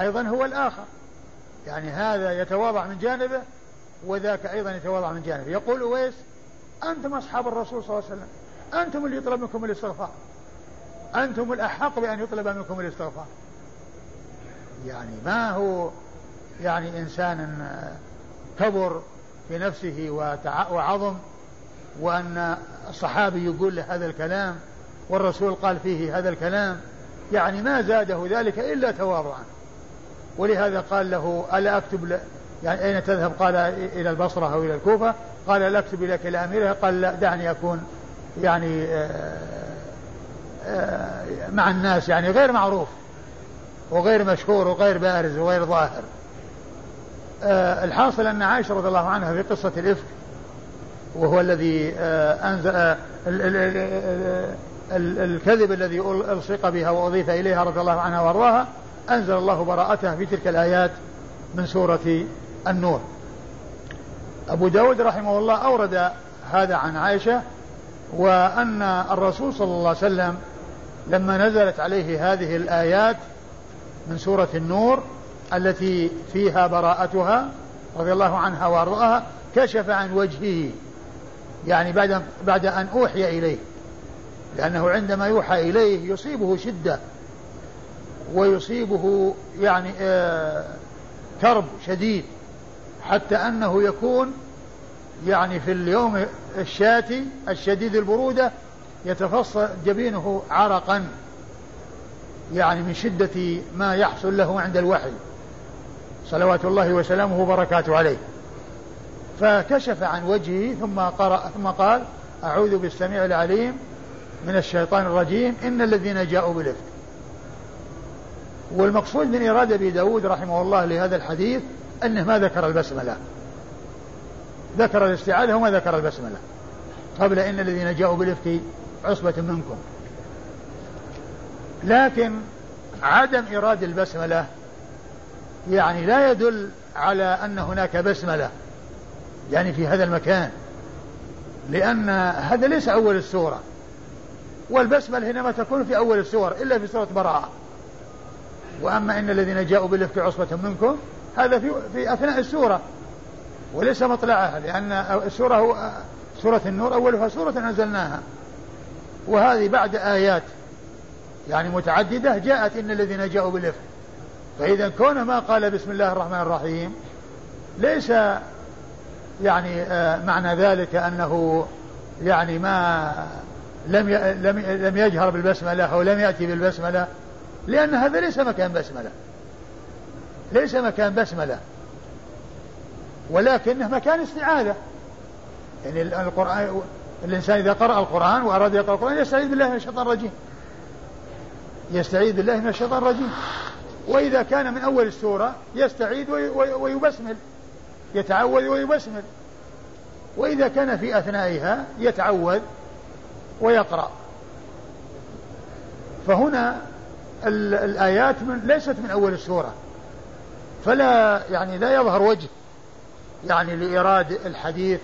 أيضا هو الآخر. يعني هذا يتواضع من جانبه وذاك أيضا يتواضع من جانبه. يقول أويس أنتم أصحاب الرسول صلى الله عليه وسلم. أنتم اللي يطلب منكم الاستغفار. أنتم الأحق بأن يطلب منكم الاستغفار. يعني ما هو يعني إنسان كبر في نفسه وعظم وأن الصحابي يقول له هذا الكلام والرسول قال فيه هذا الكلام. يعني ما زاده ذلك إلا تواضعا. ولهذا قال له ألا أكتب يعني أين تذهب؟ قال إلى البصرة أو إلى الكوفة. قال لا أكتب إليك إلى أميرها. قال لا دعني أكون يعني آه، آه، مع الناس يعني غير معروف وغير مشهور وغير بارز وغير ظاهر. آه، الحاصل أن عائشة رضي الله عنها في قصة الإفك وهو الذي أنزل الكذب الذي ألصق بها وأضيف إليها رضي الله عنها وأرضاها أنزل الله براءتها في تلك الآيات من سورة النور. أبو داود رحمه الله أورد هذا عن عائشة وأن الرسول صلى الله عليه وسلم لما نزلت عليه هذه الآيات من سورة النور التي فيها براءتها رضي الله عنها وأرضاها كشف عن وجهه يعني بعد بعد أن أوحي إليه لأنه عندما يوحى إليه يصيبه شدة. ويصيبه يعني آه كرب شديد حتى أنه يكون يعني في اليوم الشاتي الشديد البرودة يتفصل جبينه عرقا يعني من شدة ما يحصل له عند الوحي. صلوات الله وسلامه وبركاته عليه. فكشف عن وجهه ثم قرأ ثم قال أعوذ بالسميع العليم من الشيطان الرجيم. إن الذين جاءوا بالإفك والمقصود من إرادة أبي داود رحمه الله لهذا الحديث أنه ما ذكر البسملة. ذكر الاستعاذة وما ذكر البسملة. قبل إن الذين جاءوا بالإفك عصبة منكم. لكن عدم إراد البسملة يعني لا يدل على أن هناك بسملة يعني في هذا المكان. لأن هذا ليس أول السورة. والبسملة حينما تكون في أول السور إلا في سورة براءة. وأما إن الذين جاءوا بالإفك عصبة منكم هذا في, في أثناء السورة وليس مطلعها لأن السورة هو سورة النور أولها سورة أنزلناها. وهذه بعد آيات يعني متعددة جاءت إن الذين جاءوا بالإفك. فإذا كون ما قال بسم الله الرحمن الرحيم ليس يعني آه، معنى ذلك أنه يعني ما لم لم لم يجهر بالبسملة أو لم يأتي بالبسملة. لأن هذا ليس مكان بسملة. ليس مكان بسملة. ولكنه مكان استعاذة. يعني القرآن الإنسان إذا قرأ القرآن وأراد يقرأ القرآن يستعيذ بالله من الشيطان الرجيم. يستعيذ بالله من الشيطان الرجيم. وإذا كان من أول السورة يستعيذ ويبسمل. يتعوذ ويبسمل. وإذا كان في أثنائها يتعوذ ويقرأ. فهنا الآيات من ليست من أول السورة. فلا يعني لا يظهر وجه يعني لإيراد الحديث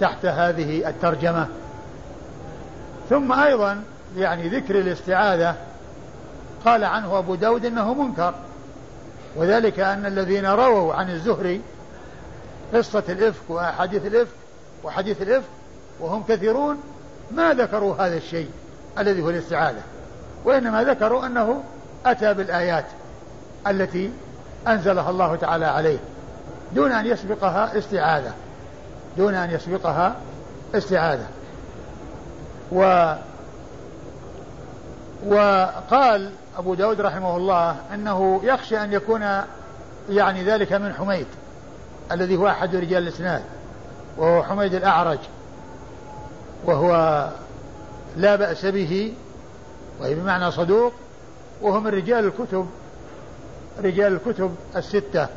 تحت هذه الترجمة. ثم أيضا يعني ذكر الاستعاذة. قال عنه أبو داود إنه منكر. وذلك أن الذين رووا عن الزهري قصة الإفك وأحاديث الإفك وحديث الإفك وهم كثيرون ما ذكروا هذا الشيء الذي هو الاستعاذة. وإنما ذكروا أنه أتى بالآيات التي أنزلها الله تعالى عليه دون أن يسبقها استعاذة دون أن يسبقها استعاذة. و وقال أبو داود رحمه الله أنه يخشى أن يكون يعني ذلك من حميد الذي هو أحد رجال الإسناد وهو حميد الأعرج وهو لا بأس به وهي بمعنى صدوق وهو من رجال الكتب رجال الكتب الستة.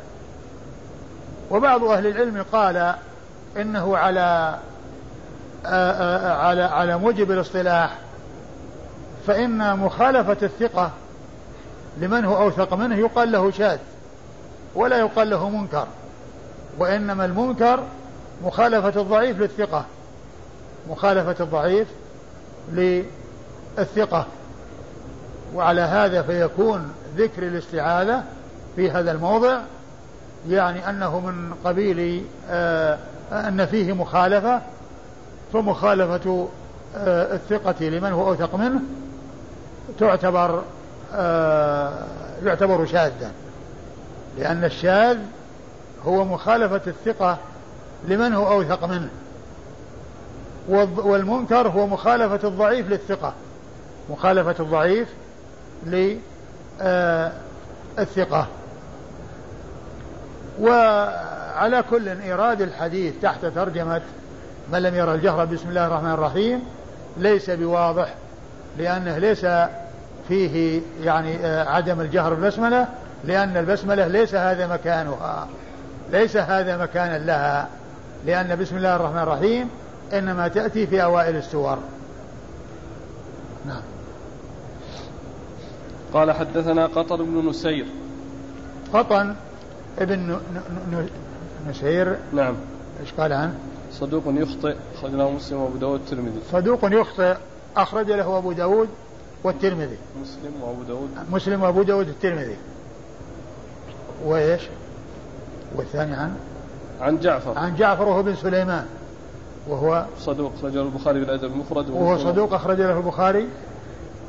وبعض أهل العلم قال إنه على على على موجب الاصطلاح فإن مخالفة الثقة لمن هو أوثق منه يقال له شاذ ولا يقال له منكر وإنما المنكر مخالفة الضعيف للثقة مخالفة الضعيف للثقة. وعلى هذا فيكون ذكر الاستعاذة في هذا الموضع يعني أنه من قبيل آه أن فيه مخالفة فمخالفة آه الثقة لمن هو أوثق منه تعتبر آه يعتبر شاذا لأن الشاذ هو مخالفة الثقة لمن هو أوثق منه والمنكر هو مخالفة الضعيف للثقة مخالفة الضعيف للثقة. وعلى كل إيراد الحديث تحت ترجمة من لم يرى الجهر بسم الله الرحمن الرحيم ليس بواضح لأنه ليس فيه يعني عدم الجهر بالبسملة لأن البسملة ليس هذا مكانها ليس هذا مكانا لها لأن بسم الله الرحمن الرحيم إنما تأتي في أوائل السور. نعم. قال حدثنا قطر بن نسير. قطن ابن نسير. نعم. إيش قال عنه؟ صدوق يخطئ أخرج له مسلم وأبو داود والترمذي. صدوق يخطئ أخرج له أبو داود والترمذي. مسلم وأبو داود. مسلم وأبو داود والترمذي. وإيش؟ والثاني عن؟ عن جعفر. عن جعفر وهو بن سليمان. وهو صدوق أخرجه البخاري في الأدب المفرد. وهو صدوق أخرج له البخاري.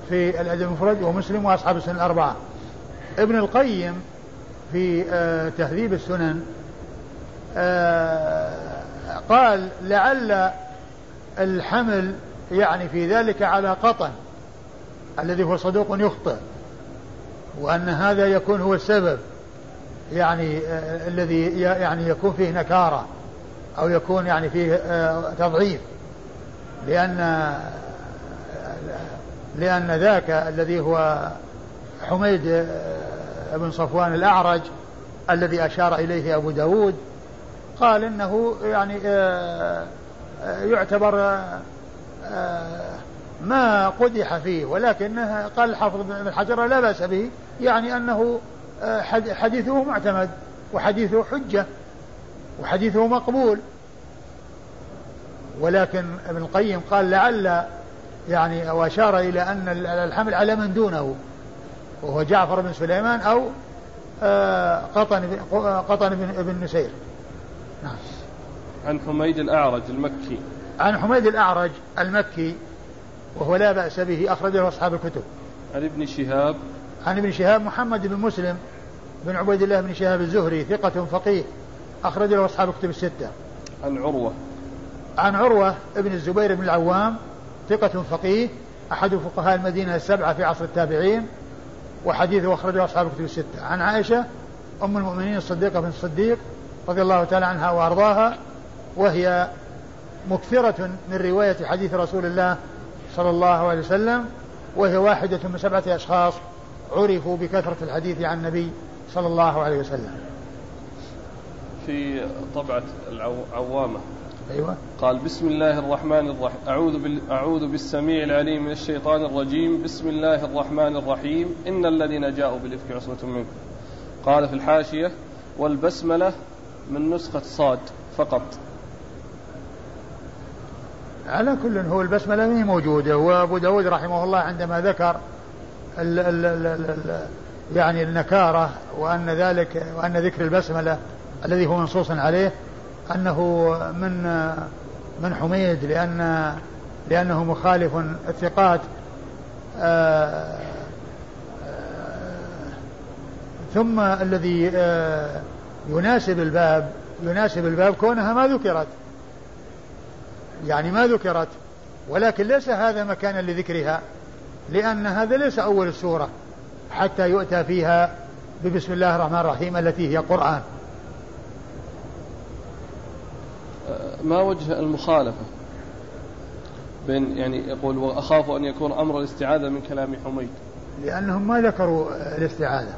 في الأدب المفرد ومسلم وأصحاب السنن الأربعة. ابن القيم في آه تهذيب السنن آه قال لعل الحمل يعني في ذلك على قطن الذي هو صدوق يخطئ وأن هذا يكون هو السبب يعني آه الذي يعني يكون فيه نكارة أو يكون يعني فيه تضعيف لأن لأن ذاك الذي هو حميد آه بن صفوان الأعرج الذي أشار إليه أبو داود قال إنه يعني آه يعتبر ما قدح فيه ولكنه قال الحافظ بن حجر لا بأس به يعني أنه حديثه معتمد وحديثه حجة وحديثه مقبول. ولكن ابن القيم قال لعل يعني واشار إلى أن الحمل على من دونه وهو جعفر بن سليمان أو قطن قطن بن بن نسير. نعم. عن حميد الأعرج المكي. عن حميد الأعرج المكي وهو لا بأس به أخرجه أصحاب الكتب. عن ابن شهاب. عن ابن شهاب محمد بن مسلم بن عبيد الله بن شهاب الزهري ثقة فقيه أخرج له أصحاب الكتب الستة. عن عروة. عن عروة ابن الزبير بن العوام ثقة فقيه أحد فقهاء المدينة السبعة في عصر التابعين وحديثه أخرجه أصحاب الكتب الستة. عن عائشة أم المؤمنين الصديقة بن الصديق رضي الله تعالى عنها وأرضاها وهي مكثرة من رواية حديث رسول الله صلى الله عليه وسلم وهي واحدة من سبعة أشخاص عرفوا بكثرة الحديث عن النبي صلى الله عليه وسلم في طبعة العوامة أيوة. قال بسم الله الرحمن الرحيم. أعوذ, بال... أعوذ بالسميع العليم من الشيطان الرجيم. بسم الله الرحمن الرحيم. إن الذين جاءوا بالإفك عصبة منكم. قال في الحاشية والبسملة من نسخة صاد فقط. على كل هو البسملة ما موجودة. وأبو داود رحمه الله عندما ذكر ال ال ال ال ال يعني النكارة وأن ذلك وأن ذكر البسملة الذي هو منصوص عليه أنه من من حميد لأن لأنه مخالف الثقات. آآ آآ ثم الذي يناسب الباب يناسب الباب كونها ما ذكرت. يعني ما ذكرت. ولكن ليس هذا مكانا لذكرها لأن هذا ليس أول السورة حتى يؤتى فيها ببسم الله الرحمن الرحيم التي هي قرآن. ما وجه المخالفة؟ بين يعني يقول وأخاف أن يكون أمر الاستعاذة من كلام حميد. لأنهم ما ذكروا الاستعاذة.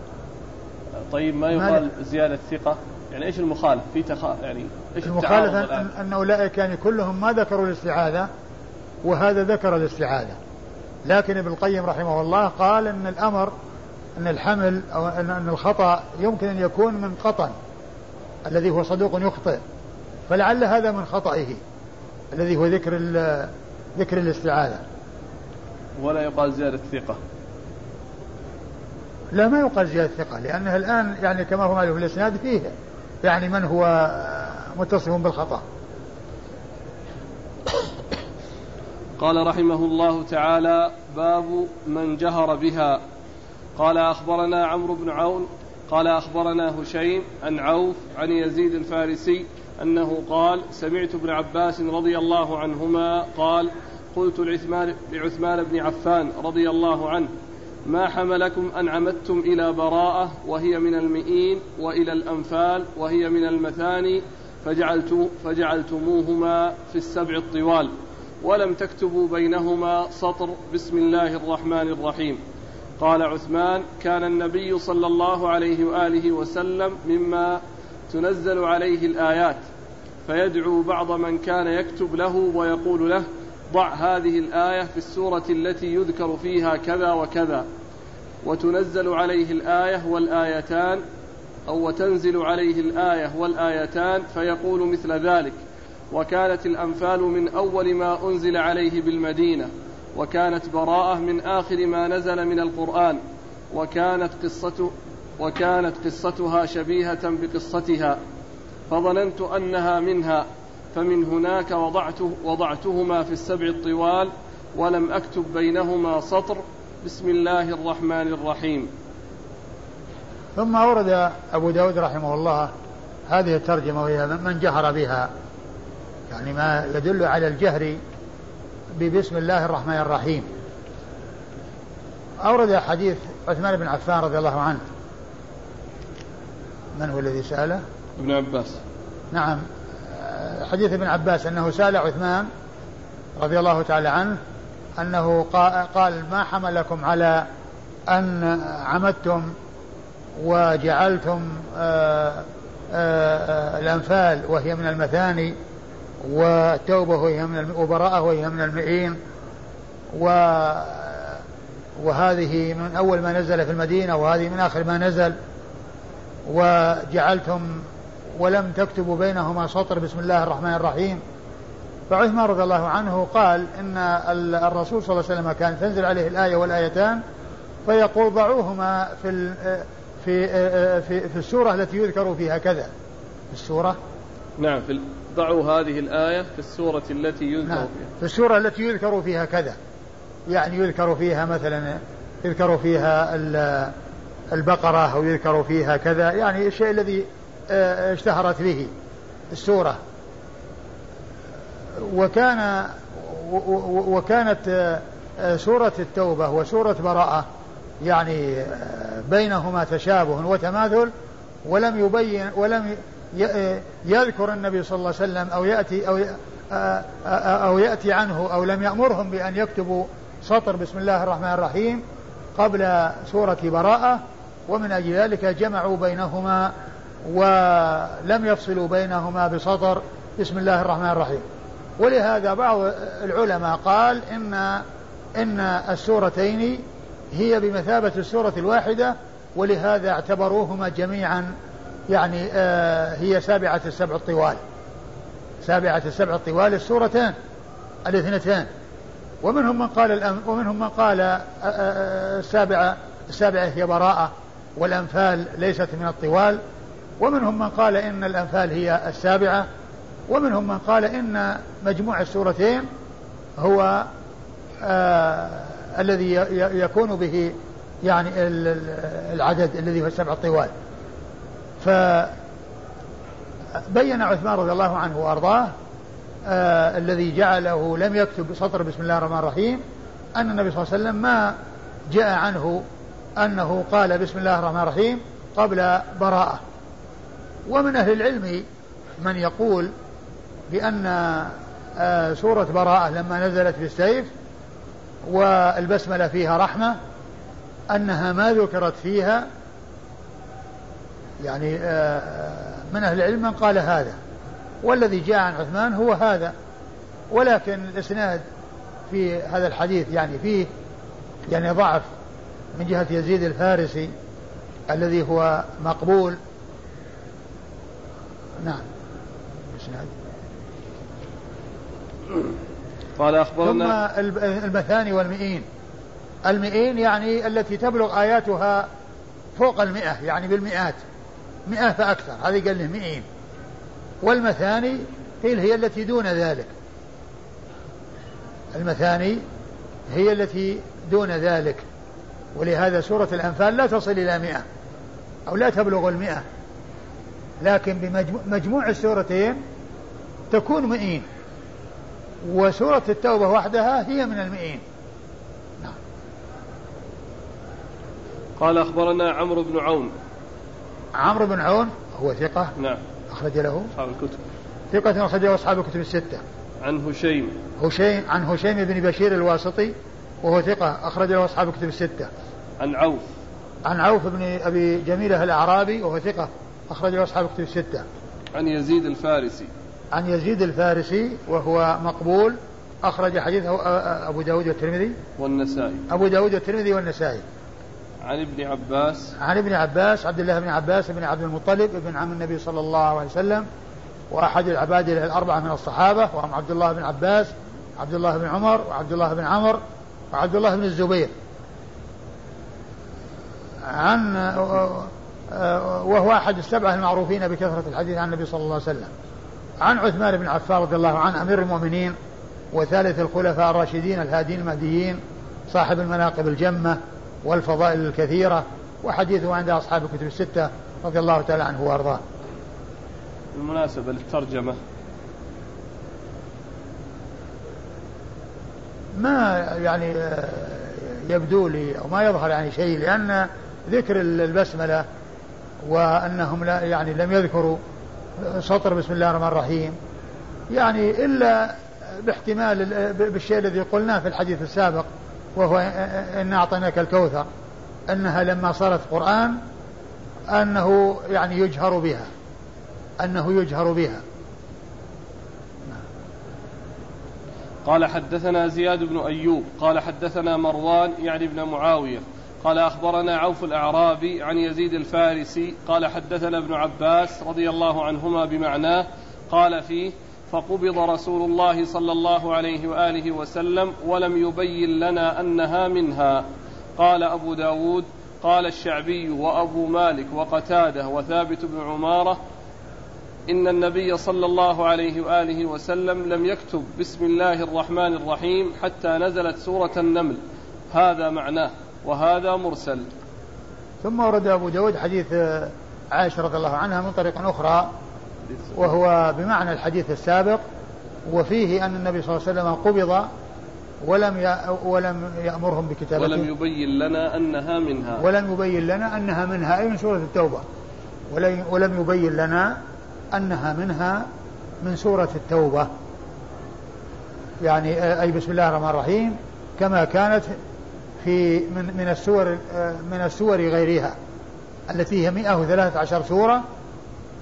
طيب ما يقال زيادة ثقة؟ يعني إيش المخالف؟ في تخا يعني إيش المخالفة أن, أن أولئك يعني كلهم ما ذكروا الاستعاذة وهذا ذكر الاستعاذة. لكن ابن القيم رحمه الله قال إن الأمر إن الحمل أو إن الخطأ يمكن أن يكون من قطن الذي هو صدوق يخطئ. فلعل هذا من خطئه الذي هو ذكر ذكر الاستعاذة. ولا يقال زيادة ثقة. لا ما يقال زيادة ثقة لأنه الآن يعني كما هو معلوم في الإسناد فيه يعني من هو متصف بالخطأ. قال رحمه الله تعالى باب من جهر بها. قال أخبرنا عمرو بن عون قال أخبرنا هشيم عن عوف عن يزيد الفارسي أنه قال سمعت ابن عباس رضي الله عنهما قال قلت لعثمان, لعثمان بن عفان رضي الله عنه ما حملكم أن عمدتم إلى براءة وهي من المئين وإلى الأنفال وهي من المثاني فجعلت فجعلتموهما في السبع الطوال ولم تكتبوا بينهما سطر بسم الله الرحمن الرحيم قال عثمان كان النبي صلى الله عليه وآله وسلم مما تنزل عليه الآيات فيدعو بعض من كان يكتب له ويقول له ضع هذه الآية في السورة التي يذكر فيها كذا وكذا. وتنزل عليه الآية والآيتان أو وتنزل عليه الآية والآيتان فيقول مثل ذلك وكانت الأنفال من أول ما أنزل عليه بالمدينة وكانت براءة من آخر ما نزل من القرآن وكانت قصته وكانت قصتها شبيهة بقصتها. فظننت أنها منها فمن هناك وضعته وضعتهما في السبع الطوال ولم أكتب بينهما سطر. بسم الله الرحمن الرحيم. ثم أورد أبو داود رحمه الله هذه الترجمة وهي من جهر بها. يعني ما يدل على الجهر ببسم الله الرحمن الرحيم. أورد حديث عثمان بن عفان رضي الله عنه. من هو الذي سأله؟ ابن عباس. نعم. حديث ابن عباس أنه سأل عثمان رضي الله تعالى عنه أنه قال ما حملكم على أن عمدتم وجعلتم آآ آآ الأنفال وهي من المثاني والتوبة وهي من وبراءة وهي من المئين و وهذه من أول ما نزل في المدينة وهذه من آخر ما نزل وجعلتم ولم تكتبوا بينهما سطر بسم الله الرحمن الرحيم. فعثمان رضي الله عنه قال إن الرسول صلى الله عليه وسلم كان تنزل عليه الآية والآيتان فيقول ضعوهما في في في في السورة التي يذكر فيها كذا. في السورة؟ نعم في ضعوا هذه الآية في السورة التي يذكر نعم. فيها. في السورة التي يذكر فيها كذا. يعني يذكر فيها مثلا يذكر فيها البقرة أو يذكر فيها كذا. يعني الشيء الذي اشتهرت به السورة. وكان وكانت آه، سورة التوبة وسورة براءة يعني آه، بينهما تشابه وتماثل ولم يبين ولم يذكر النبي صلى الله عليه وسلم أو يأتي أو أو يأتي عنه أو لم يأمرهم بأن يكتبوا سطر بسم الله الرحمن الرحيم قبل سورة براءة ومن أجل ذلك جمعوا بينهما ولم يفصلوا بينهما بسطر بسم الله الرحمن الرحيم. ولهذا بعض العلماء قال إن إن السورتين هي بمثابة السورة الواحدة ولهذا اعتبروهما جميعا يعني آه هي سابعة السبع الطوال. سابعة السبع الطوال السورتان الاثنتان ومنهم من قال الأم ومنهم من قال آه، آه، آه، السابعة السابعة هي براءة والأنفال ليست من الطوال. ومنهم من قال إن الأنفال هي السابعة ومنهم من قال إن مجموع السورتين هو آه الذي يكون به يعني العدد الذي هو السبع الطوال فبين عثمان رضي الله عنه وأرضاه آه الذي جعله لم يكتب سطر بسم الله الرحمن الرحيم أن النبي صلى الله عليه وسلم ما جاء عنه أنه قال بسم الله الرحمن الرحيم قبل براءة. ومن أهل العلم من يقول بأن آه سورة براءة لما نزلت بالسيف والبسملة فيها رحمة أنها ما ذكرت فيها يعني آه، آه، من أهل العلم من قال هذا. والذي جاء عن عثمان هو هذا. ولكن الإسناد في هذا الحديث يعني فيه يعني ضعف من جهة يزيد الفارسي الذي هو مقبول. نعم. قال أخبرنا ثم المثاني والمئين. المئين يعني التي تبلغ آياتها فوق المئة يعني بالمئات. مئة فأكثر هذه قال له مئين. والمثاني قيل هي التي دون ذلك. المثاني هي التي دون ذلك. ولهذا سورة الأنفال لا تصل إلى مئة أو لا تبلغ المئة. لكن بمجموع السورتين تكون مئين. وسورة التوبة وحدها هي من المئين. نعم. قال أخبرنا عمرو بن عون. عمرو بن عون هو ثقة نعم. أخرج له. أصحاب الكتب. ثقة أخرج له أصحاب الكتب الستة. عن هشيم. هشيم عن هشيم بن بشير الواسطي وهو ثقة أخرج له أصحاب الكتب الستة. عن عوف. عن عوف بن أبي جميلة الأعرابي وهو ثقة أخرج له أصحاب الكتب الستة عن يزيد الفارسي. عن يزيد الفارسي وهو مقبول أخرج حديثه أبو داود والترمذي. والنسائي. أبو داود والترمذي والنسائي. عن ابن عباس. عن ابن عباس عبد الله بن عباس بن عبد المطلب ابن عم النبي صلى الله عليه وسلم وأحد العباد الأربعة من الصحابة وهم عبد الله بن عباس عبد الله بن عمر وعبد الله بن عمر وعبد الله بن الزبير. عن وهو أحد السبعة المعروفين بكثرة الحديث عن النبي صلى الله عليه وسلم. عن عثمان بن عفان رضي الله عنه أمير المؤمنين وثالث الخلفاء الراشدين الهادين المهديين صاحب المناقب الجمة والفضائل الكثيرة وحديثه عند أصحاب الكتب الستة رضي الله تعالى عنه وأرضاه. بالمناسبة للترجمة. ما يعني يبدو لي أو ما يظهر يعني شيء لأن ذكر البسملة وأنهم لا يعني لم يذكروا سطر بسم الله الرحمن الرحيم. يعني إلا باحتمال بالشيء الذي قلناه في الحديث السابق وهو إن أعطيناك الكوثر أنها لما صارت قرآن أنه يعني يجهر بها أنه يجهر بها. قال حدثنا زياد بن أيوب قال حدثنا مروان يعني ابن معاوية قال أخبرنا عوف الأعرابي عن يزيد الفارسي قال حدثنا ابن عباس رضي الله عنهما بمعناه قال فيه فقبض رسول الله صلى الله عليه وآله وسلم ولم يبين لنا أنها منها. قال أبو داود قال الشعبي وأبو مالك وقتادة وثابت بن عمارة إن النبي صلى الله عليه وآله وسلم لم يكتب بسم الله الرحمن الرحيم حتى نزلت سورة النمل. هذا معناه. وهذا مرسل. ثم ورد أبو داود حديث عائشة رضي الله عنها من طريق أخرى وهو بمعنى الحديث السابق وفيه أن النبي صلى الله عليه وسلم قبض ولم ولم يأمرهم بكتابته. ولم يبين لنا أنها منها. ولم يبين لنا أنها منها أي من سورة التوبة. ولم يبين لنا أنها منها من سورة التوبة. يعني أي بسم الله الرحمن الرحيم كما كانت في من من السور من السور غيرها التي هي 113 سورة.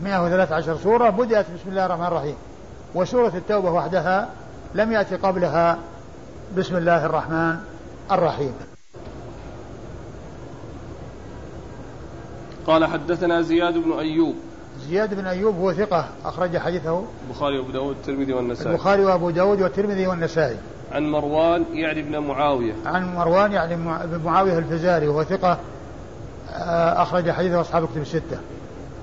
113 سورة بدأت بسم الله الرحمن الرحيم. وسورة التوبة وحدها لم يأتي قبلها بسم الله الرحمن الرحيم. قال حدثنا زياد بن أيوب. زياد بن أيوب هو ثقة أخرج حديثه البخاري وأبو داود والترمذي والنسائي. البخاري وأبو داود والترمذي والنسائي. عن مروان يعني بن معاوية. عن مروان يعني بن معاوية الفزاري وهو ثقة آه، أخرج حديثه أصحاب كتب الستة.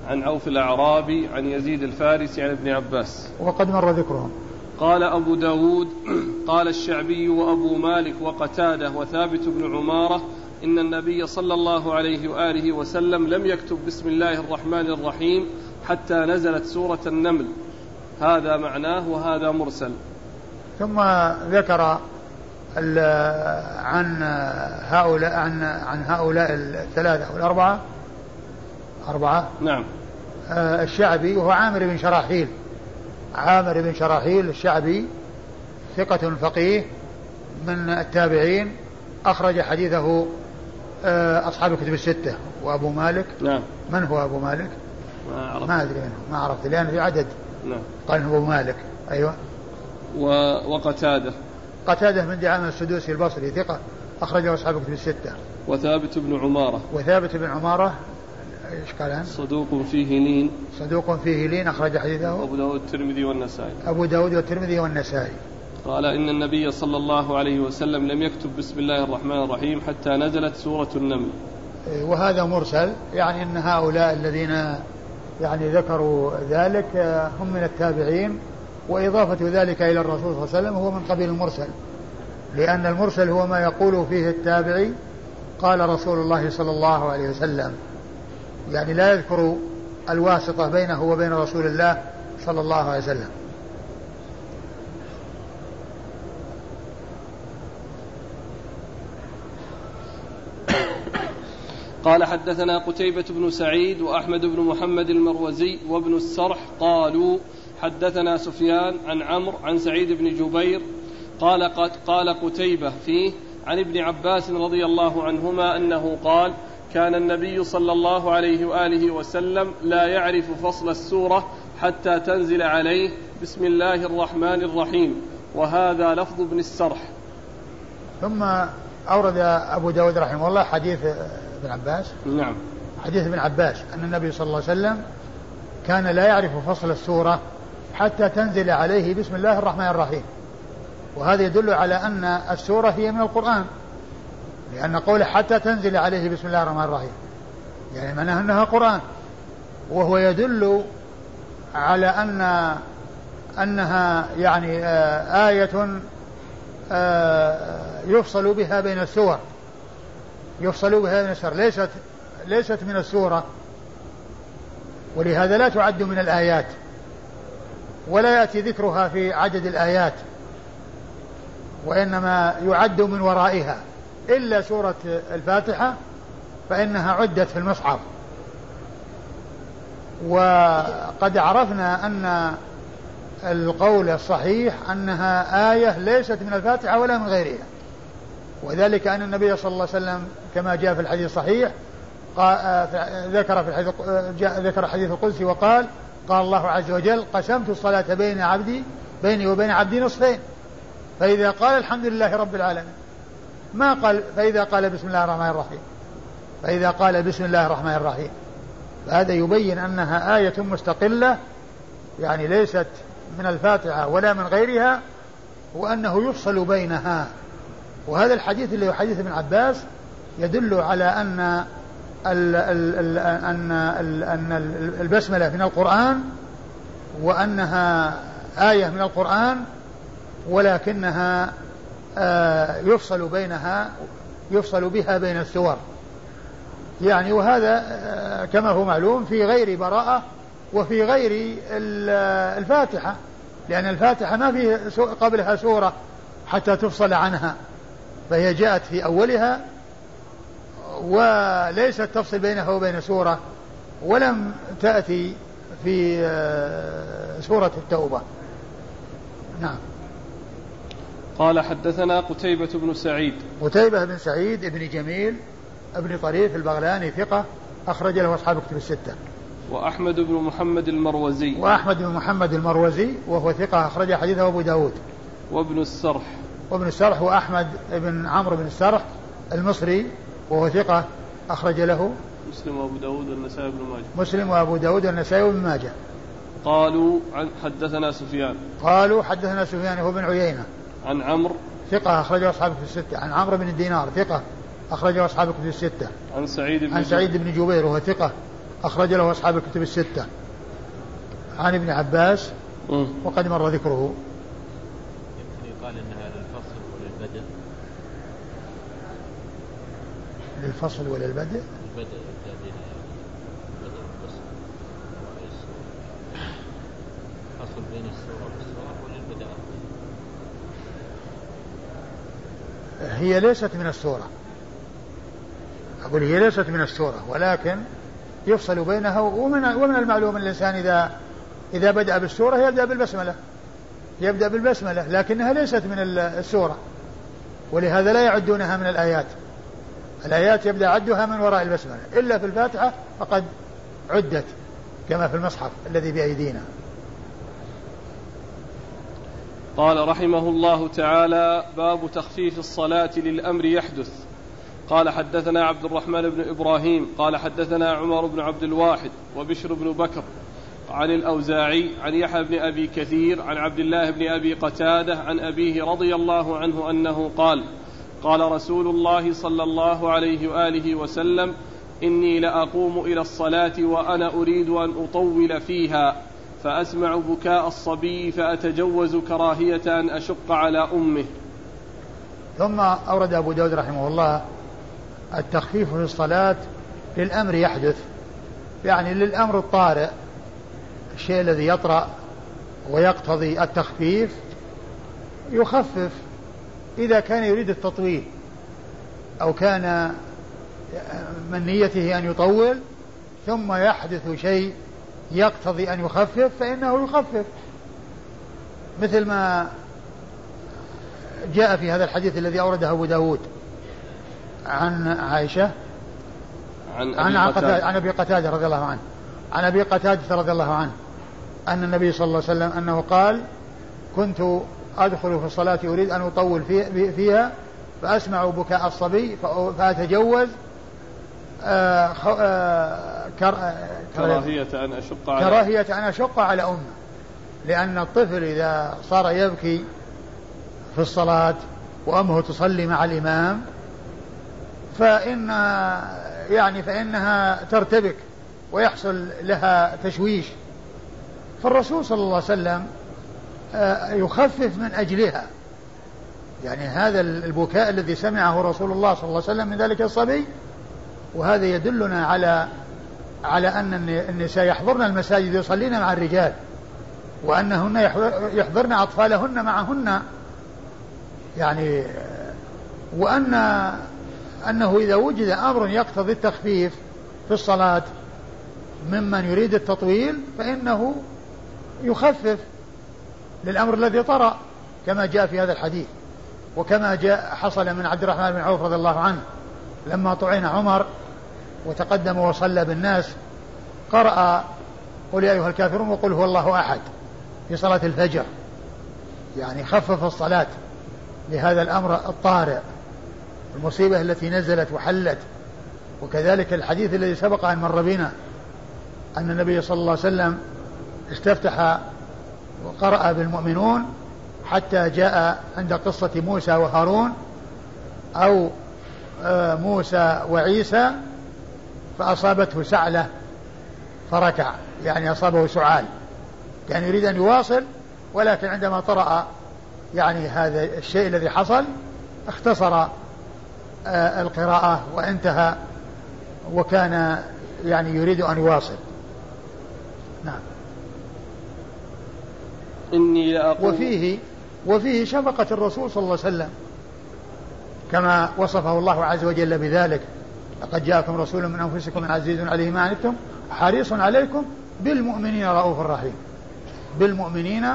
عن عوف الأعرابي عن يزيد الفارسي عن ابن عباس. وقد مر ذكرهم. قال أبو داود قال الشعبي وأبو مالك وقتادة وثابت بن عمارة إن النبي صلى الله عليه وآله وسلم لم يكتب بسم الله الرحمن الرحيم حتى نزلت سورة النمل. هذا معناه وهذا مرسل. ثم ذكر عن هؤلاء عن عن هؤلاء الثلاثة أو الأربعة. أربعة. نعم. آه، الشعبي وهو عامر بن شراحيل. عامر بن شراحيل الشعبي ثقة فقيه من التابعين أخرج حديثه آه، أصحاب الكتب الستة. وأبو مالك. نعم. من هو أبو مالك؟ ما ما أدري منه ما عرفت لأن في عدد. نعم. قال أبو مالك. أيوه. و... وقتادة. قتادة من دعامة السدوسي البصري ثقة أخرجه أصحاب الكتب الستة. وثابت بن عمارة. وثابت بن عمارة إيش قال صدوق فيه لين. صدوق فيه لين أخرج حديثه. أبو داود الترمذي والنسائي. أبو داود والترمذي والنسائي. قال إن النبي صلى الله عليه وسلم لم يكتب بسم الله الرحمن الرحيم حتى نزلت سورة النمل. وهذا مرسل يعني أن هؤلاء الذين يعني ذكروا ذلك هم من التابعين. وإضافة ذلك إلى الرسول صلى الله عليه وسلم هو من قبيل المرسل. لأن المرسل هو ما يقول فيه التابعي قال رسول الله صلى الله عليه وسلم. يعني لا يذكر الواسطة بينه وبين رسول الله صلى الله عليه وسلم. قال حدثنا قتيبة بن سعيد وأحمد بن محمد المروزي وابن السرح قالوا حدثنا سفيان عن عمرو عن سعيد بن جبير قال قد قال قتيبة فيه عن ابن عباس رضي الله عنهما أنه قال كان النبي صلى الله عليه وآله وسلم لا يعرف فصل السورة حتى تنزل عليه بسم الله الرحمن الرحيم وهذا لفظ ابن السرح. ثم أورد أبو داود رحمه الله حديث ابن عباس. نعم. حديث ابن عباس أن النبي صلى الله عليه وسلم كان لا يعرف فصل السورة حتى تنزل عليه بسم الله الرحمن الرحيم. وهذا يدل على أن السورة هي من القرآن. لأن قوله حتى تنزل عليه بسم الله الرحمن الرحيم. يعني معناها أنها قرآن. وهو يدل على أن أنها يعني آه، آية آه، يفصل بها بين السور. يفصل بها بين السور. ليست ليست من السورة. ولهذا لا تعد من الآيات. ولا يأتي ذكرها في عدد الآيات وإنما يعد من ورائها. إلا سورة الفاتحة فإنها عدت في المصحف. وقد عرفنا أن القول الصحيح أنها آية ليست من الفاتحة ولا من غيرها. وذلك أن النبي صلى الله عليه وسلم كما جاء في الحديث الصحيح ذكر في الحديث ذكر الحديث القدسي وقال قال الله عز وجل قسمت الصلاة بين عبدي بيني وبين عبدي نصفين. فإذا قال الحمد لله رب العالمين. ما قال فإذا قال بسم الله الرحمن الرحيم. فإذا قال بسم الله الرحمن الرحيم. فهذا يبين أنها آية مستقلة يعني ليست من الفاتحة ولا من غيرها وأنه يفصل بينها. وهذا الحديث اللي هو حديث ابن عباس يدل على أن أن أن البسملة من القرآن وأنها آية من القرآن ولكنها آه، يفصل بينها يفصل بها بين السور يعني وهذا آه، كما هو معلوم في غير براءة وفي غير الفاتحة لأن الفاتحة ما في قبلها سورة حتى تفصل عنها فهي جاءت في أولها وليست تفصل بينها وبين سورة ولم تأتي في آه، سورة التوبة. نعم. قال حدثنا قتيبة بن سعيد. قتيبة بن سعيد بن جميل ابن طريف البغلاني ثقة أخرج له أصحاب كتب الستة. وأحمد بن محمد المروزي. وأحمد بن محمد المروزي وهو ثقة أخرج حديثه أبو داود. وابن السرح. وابن السرح وأحمد بن عمرو بن السرح المصري وهو ثقة أخرج له مسلم وأبو داود والنسائي بن ماجه. مسلم وأبو داود والنسائي بن ماجه. قالوا عن حدثنا سفيان. قالوا حدثنا سفيان هو بن عيينة. عن عمرو. ثقة أخرجه أصحاب في الستة. عن عمرو بن الدينار ثقة أخرجه أصحاب الكتب الستة. عن سعيد بن عن سعيد بن جبير وهو ثقة أخرج له أصحاب الكتب الستة. عن ابن عباس. وقد مر ذكره يمكن يقال أن هذا الفصل وللبدء للفصل وللبدء البدء؟ الذين بدء الفصل. فصل بين السورة والسورة وللبدء هي ليست من السورة أقول هي ليست من السورة ولكن يفصل بينها ومن ومن المعلوم أن الإنسان إذا إذا بدأ بالسورة يبدأ بالبسملة. يبدأ بالبسملة لكنها ليست من السورة ولهذا لا يعدونها من الآيات. الآيات يبدأ عدها من وراء البسملة. إلا في الفاتحة فقد عدت كما في المصحف الذي بأيدينا. قال رحمه الله تعالى باب تخفيف الصلاة للأمر يحدث. قال حدثنا عبد الرحمن بن إبراهيم. قال حدثنا عمر بن عبد الواحد وبشر بن بكر عن الأوزاعي عن يحيى بن أبي كثير عن عبد الله بن أبي قتادة عن أبيه رضي الله عنه أنه قال قال رسول الله صلى الله عليه وآله وسلم إني لأقوم إلى الصلاة وأنا أريد أن أطول فيها فأسمع بكاء الصبي فأتجوز كراهية أن أشق على أمه. ثم أورد أبو داود رحمه الله التخفيف في الصلاة للأمر يحدث يعني للأمر الطارئ الشيء الذي يطرأ ويقتضي التخفيف يخفف. إذا كان يريد التطويل أو كان من نيته أن يطول ثم يحدث شيء يقتضي أن يخفف فإنه يخفف. مثل ما جاء في هذا الحديث الذي أورده أبو داود عن عائشة عن عن أبي قتادة. عن أبي قتادة رضي الله عنه. عن أبي قتادة رضي الله عنه أن النبي صلى الله عليه وسلم أنه قال كنت أدخل في الصلاة أريد أن أطول في فيها فأسمع بكاء الصبي فأتجوز آه، آه، كر- آه، كراهية أن أشق على كراهية أن أشق على أمة. لأن الطفل إذا صار يبكي في الصلاة وأمه تصلي مع الإمام فإن يعني فإنها ترتبك ويحصل لها تشويش. فالرسول صلى الله عليه وسلم يخفف من أجلها. يعني هذا البكاء الذي سمعه رسول الله صلى الله عليه وسلم من ذلك الصبي وهذا يدلنا على على أن النساء يحضرن المساجد يصلين مع الرجال وأنهن يحضر- يحضرن أطفالهن معهن. يعني وأن أنه إذا وجد أمر يقتضي التخفيف في الصلاة ممن يريد التطويل فإنه يخفف للأمر الذي طرأ كما جاء في هذا الحديث. وكما جاء حصل من عبد الرحمن بن عوف رضي الله عنه لما طعن عمر وتقدم وصلى بالناس قرأ قل يا أيها الكافرون وقل هو الله أحد في صلاة الفجر. يعني خفف الصلاة لهذا الأمر الطارئ المصيبة التي نزلت وحلت. وكذلك الحديث الذي سبق أن مر بنا أن النبي صلى الله عليه وسلم استفتح وقرأ بالمؤمنون حتى جاء عند قصة موسى وهارون أو آه، موسى وعيسى فأصابته سعلة فركع يعني أصابه سعال كان يريد أن يواصل ولكن عندما طرأ يعني هذا الشيء الذي حصل اختصر آه، القراءة وانتهى وكان يعني يريد أن يواصل. نعم. إني لأقوم وفيه وفيه شفقة الرسول صلى الله عليه وسلم كما وصفه الله عز وجل بذلك. لقد جاءكم رسول من أنفسكم عزيز عليه ما عنتم حريص عليكم بالمؤمنين رؤوف رحيم. بالمؤمنين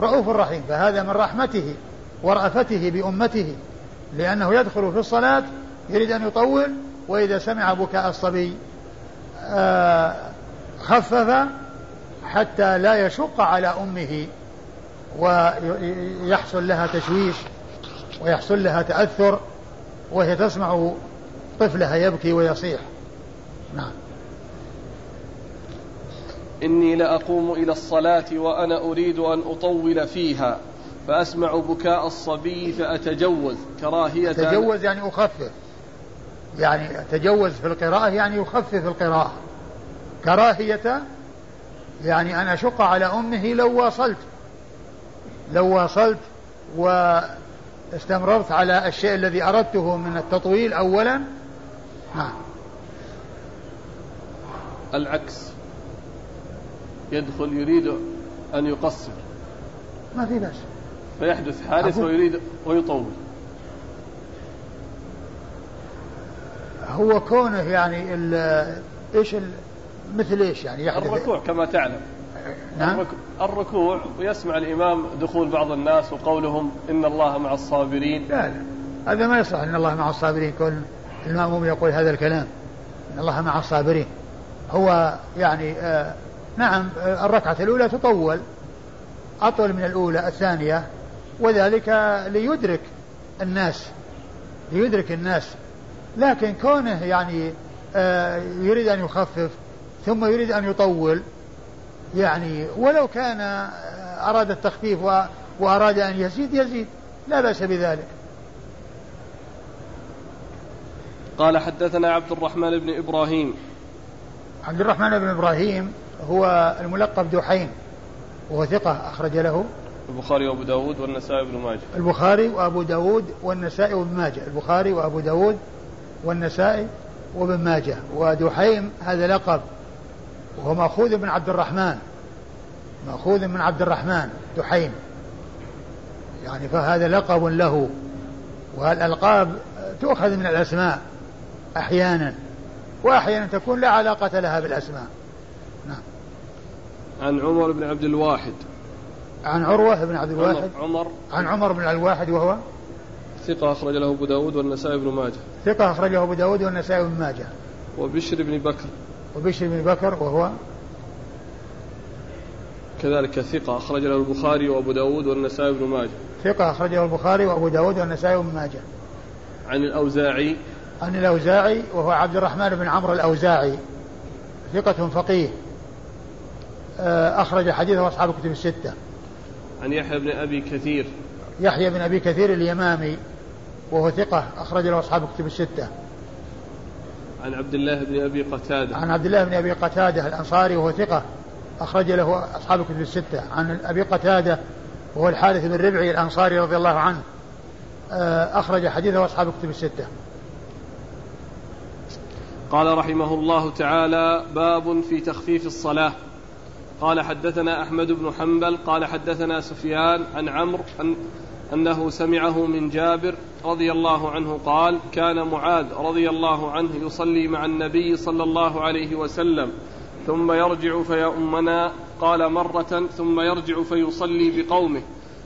رؤوف رحيم. فهذا من رحمته ورأفته بأمته لأنه يدخل في الصلاة يريد أن يطول وإذا سمع بكاء الصبي آه، خفف حتى لا يشق على أمه. ويحصل لها تشويش ويحصل لها تأثر وهي تسمع طفلها يبكي ويصيح. نعم. إني لأقوم إلى الصلاة وأنا أريد أن أطول فيها فأسمع بكاء الصبي فأتجوز. كراهية. تجوز يعني أخفف. يعني تجوز في القراءة يعني يخفف القراءة. كراهية يعني أن أشق على أمه لو واصلت. لو واصلت واستمررت على الشيء الذي أردته من التطويل أولا نعم العكس. يدخل يريد أن يقصر. ما في بأس. فيحدث حادث ويريد ويطول. هو كونه يعني ال- إيش ال- مثل إيش يعني يحدث؟ الركوع كما تعلم. نعم. الرك- الركوع ويسمع الإمام دخول بعض الناس وقولهم إن الله مع الصابرين. لا لا هذا ما يصلح إن الله مع الصابرين. كون المأموم يقول هذا الكلام إن الله مع الصابرين. هو يعني آه نعم آه الركعة الأولى تطول أطول من الأولى الثانية وذلك ليدرك الناس ليدرك الناس. لكن كونه يعني آه يريد أن يخفف ثم يريد أن يطول يعني ولو كان آه، أراد التخفيف وأراد أن يزيد يزيد. لا بأس بذلك. قال حدثنا عبد الرحمن بن إبراهيم. عبد الرحمن بن إبراهيم هو الملقب دحين وهو ثقة أخرج له. البخاري وأبو داود والنسائي بن ماجه. البخاري وأبو داود والنسائي وابن ماجه. البخاري وأبو داود والنسائي وابن ماجه. ودحيم هذا لقب. وهو مأخوذ من عبد الرحمن. مأخوذ من عبد الرحمن دحيم يعني فهذا لقب له. والألقاب تؤخذ من الأسماء أحيانا وأحيانا تكون لا علاقة لها بالأسماء. نعم. عن عمر بن عبد الواحد. عن عروة بن عبد الواحد. عمر عن عمر بن الواحد وهو؟ ثقة أخرج له أبو داود والنسائي بن ماجه. ثقة أخرجه أبو داود والنسائي بن ماجه. وبشر بن بكر. وبشر بن بكر وهو كذلك ثقة أخرج له البخاري وأبو داود والنسائي بن ماجه. ثقة أخرجه البخاري وأبو داود والنسائي بن ماجه. عن الأوزاعي. عن الأوزاعي وهو عبد الرحمن بن عمرو الأوزاعي. ثقة فقيه. آه، أخرج حديثه أصحاب الكتب الستة. عن يحيى بن أبي كثير. يحيى بن أبي كثير اليمامي. وهو ثقة أخرج له أصحاب الكتب الستة. عن عبد الله بن أبي قتادة. عن عبد الله بن أبي قتادة الأنصاري وهو ثقة أخرج له أصحاب الكتب الستة. عن أبي قتادة وهو الحارث بن ربعي الأنصاري رضي الله عنه آه، أخرج حديثه أصحاب الكتب الستة. قال رحمه الله تعالى باب في تخفيف الصلاة. قال حدثنا أحمد بن حنبل قال حدثنا سفيان عن عمرو أن أنه سمعه من جابر رضي الله عنه قال كان معاذ رضي الله عنه يصلي مع النبي صلى الله عليه وسلم ثم يرجع فيؤمنا قال مرة ثم يرجع فيصلي بقومه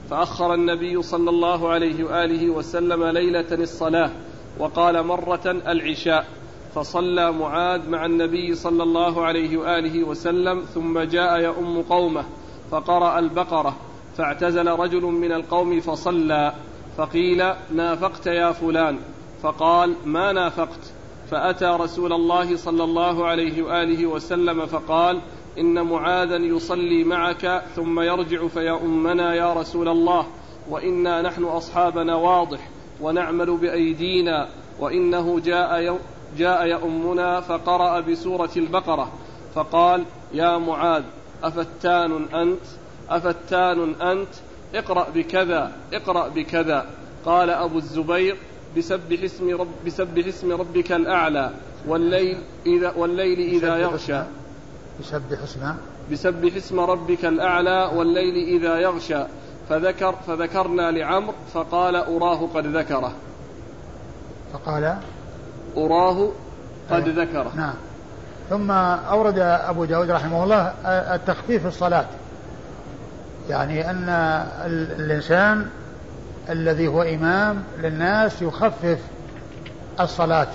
فأخر النبي صلى الله عليه وآله وسلم ليلة الصلاة وقال مرة العشاء فصلى معاذ مع النبي صلى الله عليه وآله وسلم ثم جاء يؤم قومه فقرأ البقرة فاعتزل رجل من القوم فصلى فقيل نافقت يا فلان. فقال ما نافقت؟ فأتى رسول الله صلى الله عليه وآله وسلم فقال إن معاذا يصلي معك ثم يرجع فيؤمنا يا رسول الله وإنا نحن أصحاب نواضح ونعمل بأيدينا وإنه جاء يوم جاء يؤمنا فقرأ بسورة البقرة فقال يا معاذ أفتان أنت؟ أفتان أنت؟ اقرأ بكذا اقرأ بكذا. قال أبو الزبير بسبح اسم رب بسبح اسم ربك الأعلى والليل إذا والليل إذا يغشى. بسبح اسم بسبح اسم ربك الأعلى والليل إذا يغشى. فذكر فذكرنا لعمر فقال أراه قد ذكره. فقال أراه قد إيه. ذكره. نعم. ثم أورد أبو داود رحمه الله التخفيف في الصلاة. يعني أن الإنسان الذي هو إمام للناس يخفف الصلاة.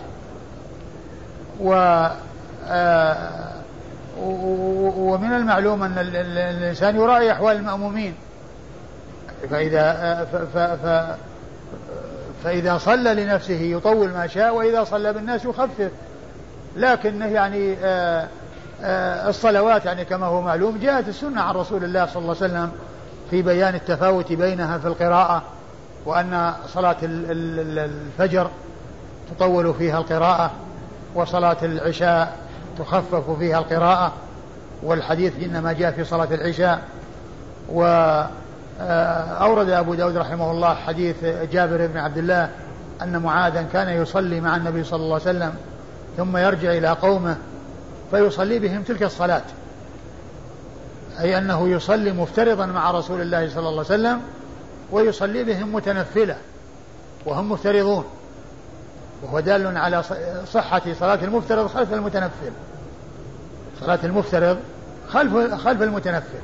و ومن المعلوم أن الإنسان يراعي أحوال المأمومين. فإذا ف ف فإذا صلى لنفسه يطول ما شاء وإذا صلى بالناس يخفف. لكنه يعني آه، آه، الصلوات يعني كما هو معلوم جاءت السنة عن رسول الله صلى الله عليه وسلم في بيان التفاوت بينها في القراءة وأن صلاة الفجر تطول فيها القراءة وصلاة العشاء تخفف فيها القراءة والحديث إنما جاء في صلاة العشاء و أورد أبو داود رحمه الله حديث جابر بن عبد الله أن معاذا كان يصلي مع النبي صلى الله عليه وسلم ثم يرجع إلى قومه فيصلي بهم تلك الصلاة. أي أنه يصلي مفترضا مع رسول الله صلى الله عليه وسلم ويصلي بهم متنفلة وهم مفترضون وهو دال على صحة صلاة المفترض خلف المتنفل. صلاة المفترض خلف خلف المتنفل.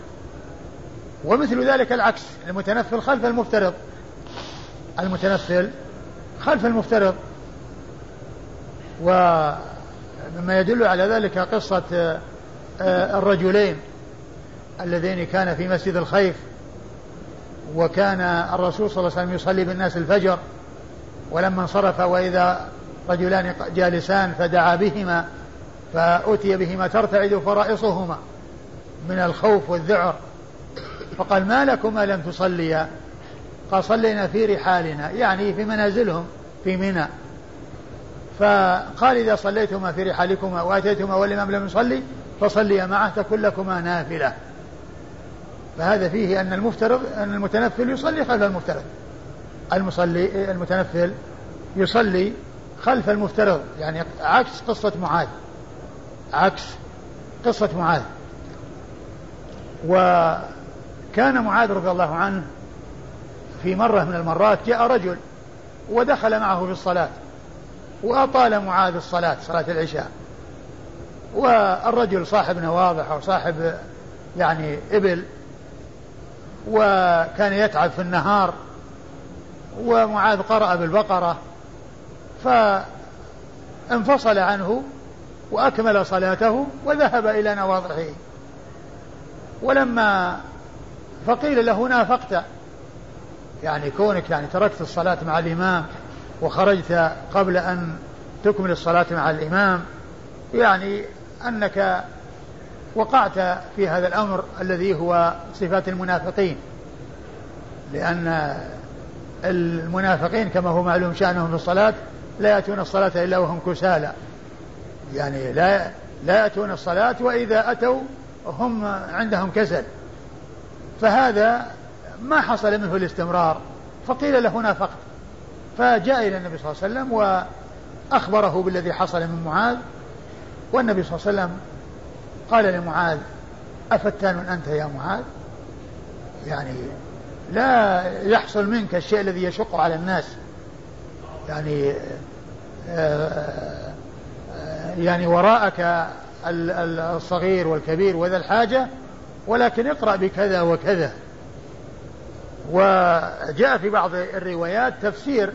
ومثل ذلك العكس المتنفل خلف المفترض. المتنفل خلف المفترض. ومما يدل على ذلك قصة آه، الرجلين اللذين كان في مسجد الخيف وكان الرسول صلى الله عليه وسلم يصلي بالناس الفجر ولما انصرف وإذا رجلان جالسان فدعا بهما فأتي بهما ترتعد فرائصهما من الخوف والذعر. فقال ما لكما لم تصليا؟ قال صلينا في رحالنا يعني في منازلهم في منى. فقال إذا صليتما في رحالكما وأتيتما والإمام لم يصلي فصليا معه تكن لكما نافلة. فهذا فيه أن المفترض أن المتنفل يصلي خلف المفترض. المصلي المتنفل يصلي خلف المفترض يعني عكس قصة معاذ. عكس قصة معاذ. وكان معاذ رضي الله عنه في مرة من المرات جاء رجل ودخل معه في الصلاة وأطال معاذ الصلاة صلاة العشاء. والرجل صاحب نواضح أو صاحب يعني إبل وكان يتعب في النهار ومعاذ قرأ بالبقرة فانفصل عنه وأكمل صلاته وذهب إلى نواضحه. ولما فقيل له نافقت يعني كونك يعني تركت الصلاة مع الإمام وخرجت قبل أن تكمل الصلاة مع الإمام يعني أنك وقعت في هذا الأمر الذي هو صفات المنافقين. لأن المنافقين كما هو معلوم شأنهم في الصلاة لا يأتون الصلاة إلا وهم كسالى. يعني لا لا يأتون الصلاة وإذا أتوا هم عندهم كسل. فهذا ما حصل منه الاستمرار فقيل له نافقت فجاء إلى النبي صلى الله عليه وسلم وأخبره بالذي حصل من معاذ والنبي صلى الله عليه وسلم قال لمعاذ أفتان أنت يا معاذ؟ يعني لا يحصل منك الشيء الذي يشق على الناس. يعني آه، يعني وراءك الصغير والكبير وذا الحاجة ولكن اقرأ بكذا وكذا. وجاء في بعض الروايات تفسير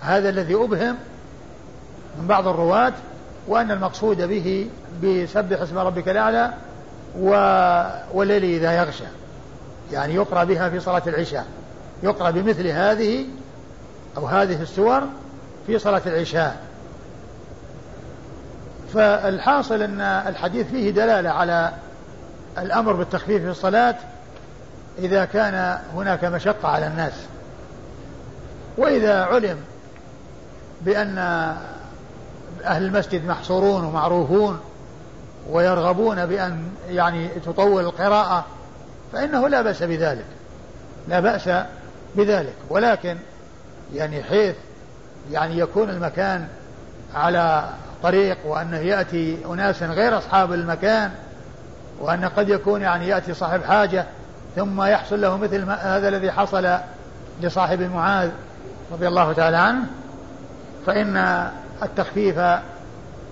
هذا الذي أبهم من بعض الرواة وأن المقصود به بسبح اسم ربك الأعلى و... والليل إذا يغشى. يعني يقرأ بها في صلاة العشاء. يقرأ بمثل هذه أو هذه السور في صلاة العشاء. فالحاصل أن الحديث فيه دلالة على الأمر بالتخفيف في الصلاة إذا كان هناك مشقة على الناس. وإذا علم بأن أهل المسجد محصورون ومعروفون ويرغبون بأن يعني تطول القراءة فإنه لا بأس بذلك. لا بأس بذلك. ولكن يعني حيث يعني يكون المكان على طريق وأنه يأتي أناس غير أصحاب المكان وأن قد يكون يعني يأتي صاحب حاجة ثم يحصل له مثل هذا الذي حصل لصاحب معاذ رضي الله تعالى عنه فإن التخفيف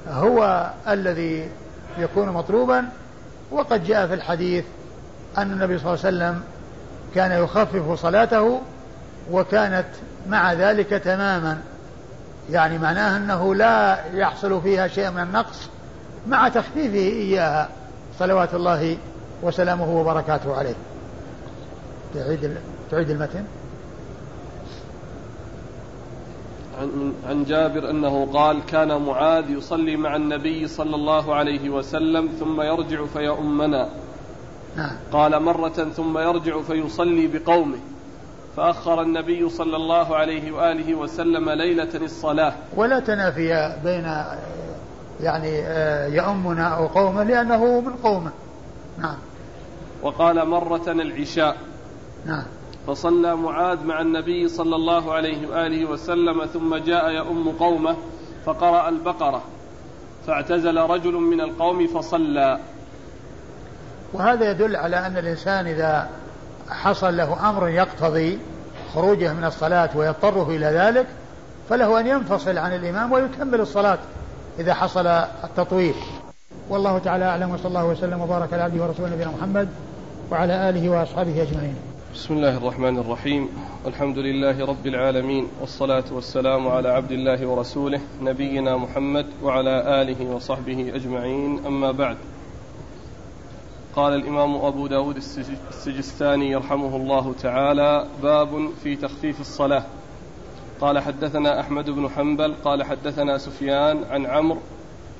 هو الذي يكون مطلوبا. وقد جاء في الحديث أن النبي صلى الله عليه وسلم كان يخفف صلاته وكانت مع ذلك تماما. يعني معناه أنه لا يحصل فيها شيء من النقص مع تخفيفه إياها. صلوات الله وسلامه وبركاته عليه. تعيد تعيد المتن. عن, عن جابر أنه قال كان معاذ يصلي مع النبي صلى الله عليه وسلم ثم يرجع فيؤمنا. نعم. قال مرة ثم يرجع فيصلي بقومه. فأخر النبي صلى الله عليه وآله وسلم ليلة الصلاة. ولا تنافي بين يعني آه، يؤمنا أو قومه لأنه من قومه. نعم. وقال مرة العشاء. نعم. فصلى معاذ مع النبي صلى الله عليه وآله وسلم ثم جاء يؤم قومه فقرأ البقرة فاعتزل رجل من القوم فصلى. وهذا يدل على أن الإنسان إذا حصل له أمر يقتضي خروجه من الصلاة ويضطره إلى ذلك فله أن ينفصل عن الإمام ويكمل الصلاة. إذا حصل التطويل. والله تعالى أعلم وصلى الله وسلم وبارك على عبده ورسوله نبينا محمد وعلى آله وأصحابه أجمعين. بسم الله الرحمن الرحيم. الحمد لله رب العالمين والصلاة والسلام على عبد الله ورسوله نبينا محمد وعلى آله وصحبه أجمعين. أما بعد قال الإمام أبو داود السجستاني يرحمه الله تعالى باب في تخفيف الصلاة. قال حدثنا أحمد بن حنبل قال حدثنا سفيان عن عمرو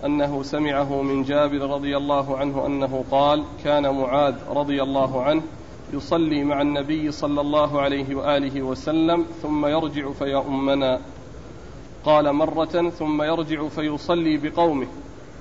أنه سمعه من جابر رضي الله عنه أنه قال كان معاذ رضي الله عنه يصلي مع النبي صلى الله عليه وآله وسلم ثم يرجع فيؤمنا قال مرة ثم يرجع فيصلي بقومه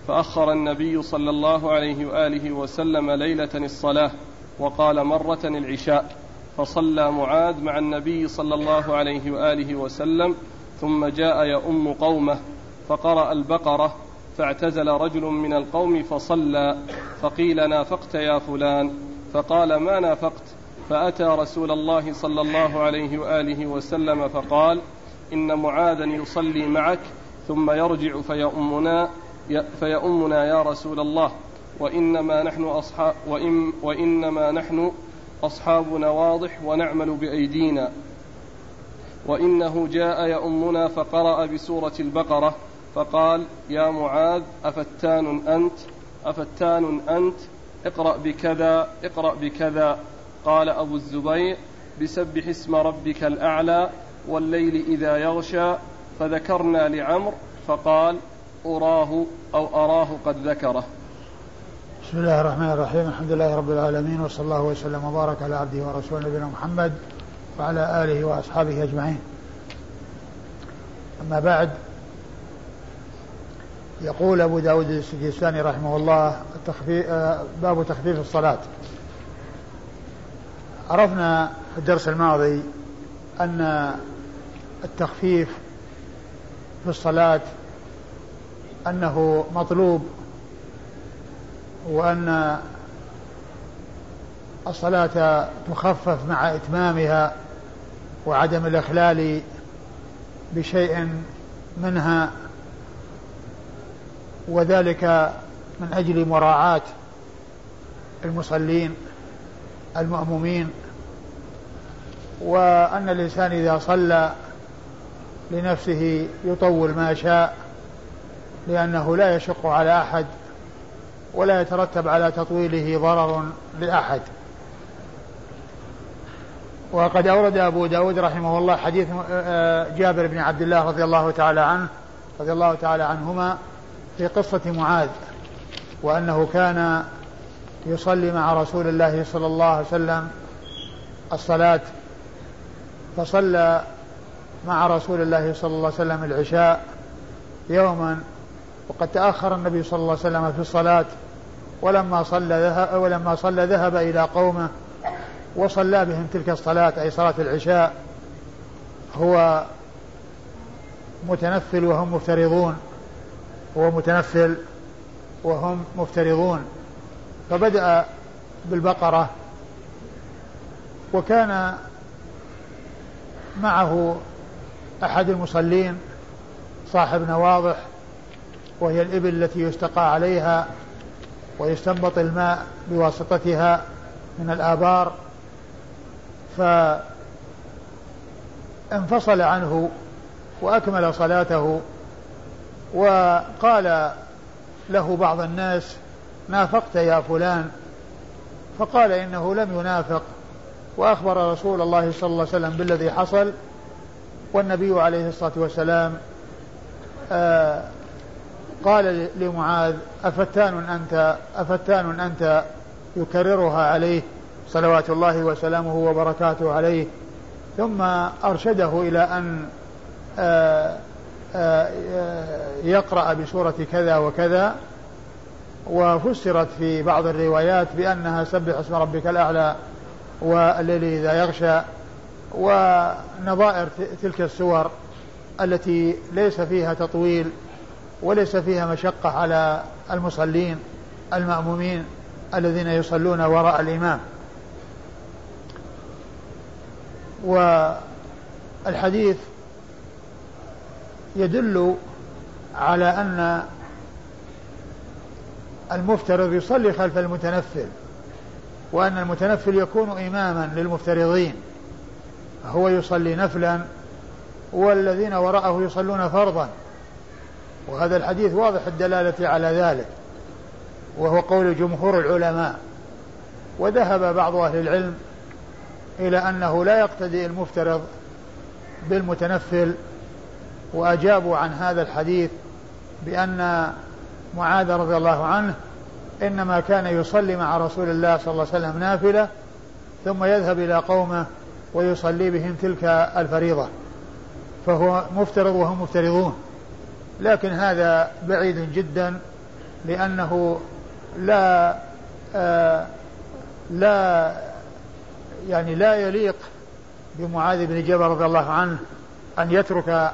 فأخر النبي صلى الله عليه وآله وسلم ليلة الصلاة وقال مرة العشاء. فصلى معاذ مع النبي صلى الله عليه وآله وسلم ثم جاء يؤم قومه فقرأ البقرة فاعتزل رجل من القوم فصلى فقيل نافقت يا فلان فقال ما نافقت؟ فأتى رسول الله صلى الله عليه وآله وسلم فقال إن معاذا يصلي معك ثم يرجع فيؤمنا فيؤمنا يا رسول الله وإنما نحن أصحاب وإن وإنما نحن أصحابنا واضح ونعمل بأيدينا. وإنه جاء يؤمنا فقرأ بسورة البقرة فقال يا معاذ أفتان أنت؟ أفتان أنت؟ اقرأ بكذا اقرأ بكذا. قال أبو الزبير بسبح اسم ربك الأعلى والليل إذا يغشى. فذكرنا لعمر فقال أراه أو أراه قد ذكره. بسم الله الرحمن الرحيم. الحمد لله رب العالمين وصلى الله وسلم وبارك على عبده ورسوله نبينا محمد وعلى آله وأصحابه أجمعين. أما بعد يقول أبو داود السجستاني رحمه الله التخفيف باب تخفيف الصلاة. عرفنا في الدرس الماضي أن التخفيف في الصلاة أنه مطلوب وأن الصلاة تخفف مع إتمامها وعدم الإخلال بشيء منها وذلك من أجل مراعاة المصلين المأمومين. وأن الإنسان إذا صلى لنفسه يطول ما شاء لأنه لا يشق على أحد ولا يترتب على تطويله ضرر لأحد. وقد أورد أبو داود رحمه الله حديث آه، جابر بن عبد الله رضي الله تعالى عنه رضي الله تعالى عنهما في قصة معاذ وأنه كان يصلي مع رسول الله صلى الله عليه وسلم الصلاة فصلى مع رسول الله صلى الله عليه وسلم العشاء يوما وقد تأخر النبي صلى الله عليه وسلم في الصلاة ولما صلى ذهب ولما صلى ذهب إلى قومه وصلى بهم تلك الصلاة أي صلاة العشاء هو متنفل وهم مفترضون. هو متنفل وهم مفترضون. فبدأ بالبقرة وكان معه أحد المصلين صاحب نواضح وهي الإبل التي يستقى عليها. ويستنبط الماء بواسطتها من الآبار فانفصل عنه وأكمل صلاته وقال له بعض الناس نافقت يا فلان. فقال إنه لم ينافق. وأخبر رسول الله صلى الله عليه وسلم بالذي حصل والنبي عليه الصلاة والسلام آه قال لمعاذ أفتان أنت أفتان أنت يكررها عليه صلوات الله وسلامه وبركاته عليه. ثم أرشده إلى أن آه، آه، يقرأ بسورة كذا وكذا. وفسرت في بعض الروايات بأنها سبح اسم ربك الأعلى والليل إذا يغشى. ونظائر تلك السور التي ليس فيها تطويل. وليس فيها مشقة على المصلين المأمومين الذين يصلون وراء الإمام. والحديث يدل على أن المفترض يصلي خلف المتنفل وأن المتنفل يكون إماما للمفترضين. هو يصلي نفلا والذين وراءه يصلون فرضا. وهذا الحديث واضح الدلالة على ذلك وهو قول جمهور العلماء. وذهب بعض أهل العلم إلى أنه لا يقتدي المفترض بالمتنفل وأجابوا عن هذا الحديث بأن معاذ رضي الله عنه إنما كان يصلي مع رسول الله صلى الله عليه وسلم نافلة ثم يذهب إلى قومه ويصلي بهم تلك الفريضة. فهو مفترض وهم مفترضون. لكن هذا بعيد جدا لأنه لا آه لا يعني لا يليق بمعاذ بن جبل رضي الله عنه أن يترك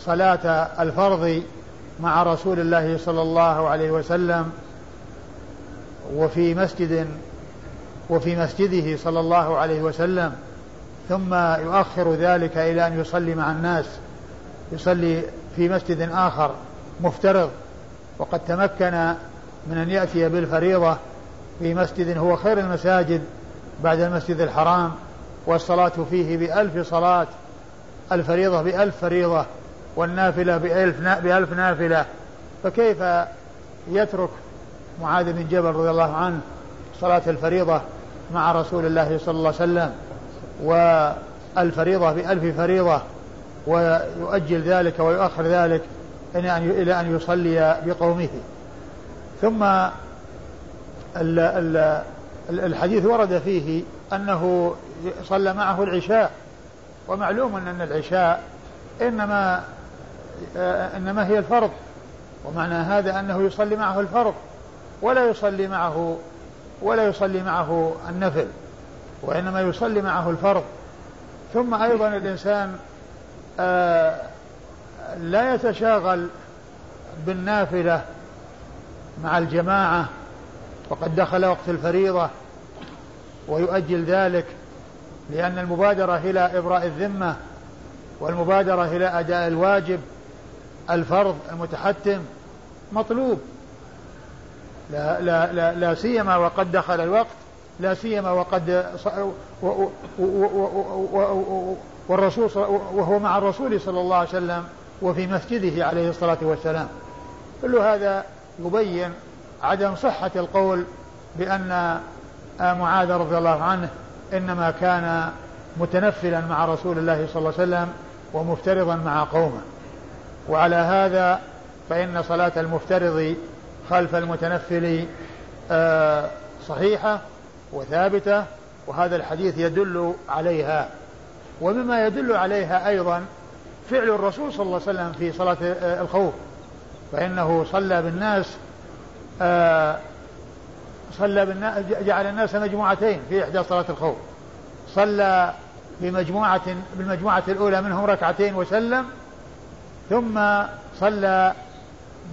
صلاة الفرض مع رسول الله صلى الله عليه وسلم وفي مسجد وفي مسجده صلى الله عليه وسلم ثم يؤخر ذلك إلى أن يصلي مع الناس يصلي في مسجد آخر مفترض وقد تمكن من أن يأتي بالفريضة في مسجد هو خير المساجد بعد المسجد الحرام والصلاة فيه بألف صلاة الفريضة بألف فريضة والنافلة بألف, بألف نافلة. فكيف يترك معاذ بن جبل رضي الله عنه صلاة الفريضة مع رسول الله صلى الله عليه وسلم والفريضة بألف فريضة؟ ويؤجل ذلك ويؤخر ذلك إلى أن يصلي بقومه. ثم الحديث ورد فيه أنه صلى معه العشاء ومعلوم أن العشاء إنما إنما هي الفرض ومعنى هذا أنه يصلي معه الفرض ولا يصلي معه ولا يصلي معه النفل وإنما يصلي معه الفرض. ثم أيضا الإنسان آه، لا يتشاغل بالنافلة مع الجماعة وقد دخل وقت الفريضة ويؤجل ذلك لأن المبادرة إلى إبراء الذمة والمبادرة إلى أداء الواجب الفرض المتحتم مطلوب. لا, لا, لا, لا سيما وقد دخل الوقت لا سيما وقد والرسول وهو مع الرسول صلى الله عليه وسلم وفي مسجده عليه الصلاة والسلام. كل هذا يبين عدم صحة القول بأن معاذ رضي الله عنه إنما كان متنفلا مع رسول الله صلى الله عليه وسلم ومفترضا مع قومه. وعلى هذا فإن صلاة المفترض خلف المتنفل آه، صحيحة وثابتة وهذا الحديث يدل عليها. ومما يدل عليها أيضا فعل الرسول صلى الله عليه وسلم في صلاة آه، الخوف فإنه صلى بالناس آه، صلى بالناس جعل الناس مجموعتين في إحدى صلاة الخوف. صلى بمجموعة بالمجموعة الأولى منهم ركعتين وسلم ثم صلى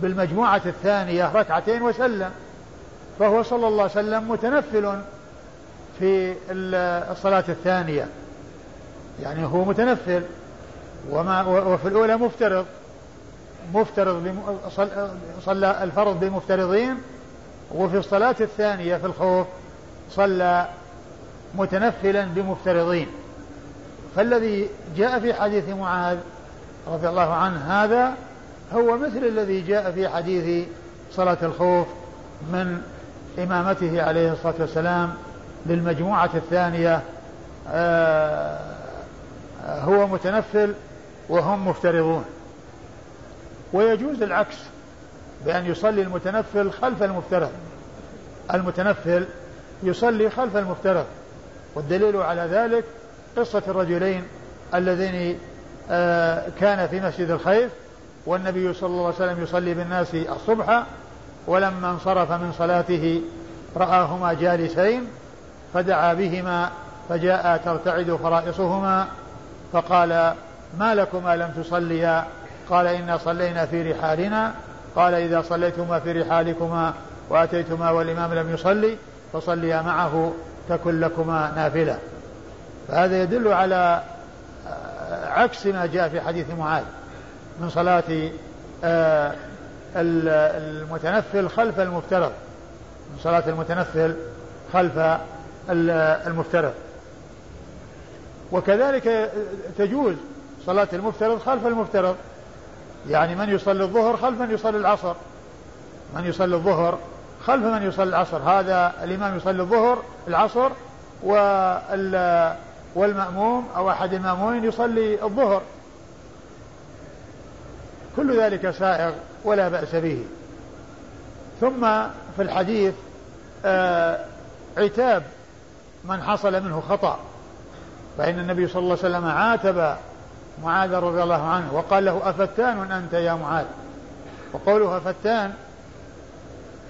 بالمجموعة الثانية ركعتين وسلم. فهو صلى الله عليه وسلم متنفل في الصلاة الثانية. يعني هو متنفل. وما وفي الأولى مفترض. مفترض صلى الفرض بمفترضين. وفي الصلاة الثانية في الخوف صلى متنفلا بمفترضين. فالذي جاء في حديث معاذ رضي الله عنه هذا هو مثل الذي جاء في حديث صلاة الخوف من إمامته عليه الصلاة والسلام للمجموعة الثانية آه، هو متنفل وهم مفترضون. ويجوز العكس بأن يصلي المتنفل خلف المفترض. المتنفل يصلي خلف المفترض والدليل على ذلك قصة الرجلين اللذين آه، كان في مسجد الخيف والنبي صلى الله عليه وسلم يصلي بالناس الصبح ولما انصرف من صلاته رآهما جالسين فدعا بهما فجاء ترتعد فرائصهما فقال ما لكما لم تصليا؟ قال إنا صلينا في رحالنا. قال إذا صليتما في رحالكما وأتيتما والإمام لم يصلي فصليا معه تكن لكما نافلة. فهذا يدل على عكس ما جاء في حديث معاذ من صلاة آه، المتنفل خلف المفترض. من صلاة المتنفل خلف المفترض. وكذلك تجوز صلاة المفترض خلف المفترض. يعني من يصلي الظهر خلف من يصلي العصر. من يصلي الظهر خلف من يصلي العصر. هذا الإمام يصلي الظهر العصر والمأموم أو أحد المأمومين يصلي الظهر. كل ذلك سائغ ولا بأس به. ثم في الحديث آه عتاب من حصل منه خطأ. فإن النبي صلى الله عليه وسلم عاتب معاذ رضي الله عنه وقال له أفتان أنت يا معاذ؟ وقوله أفتان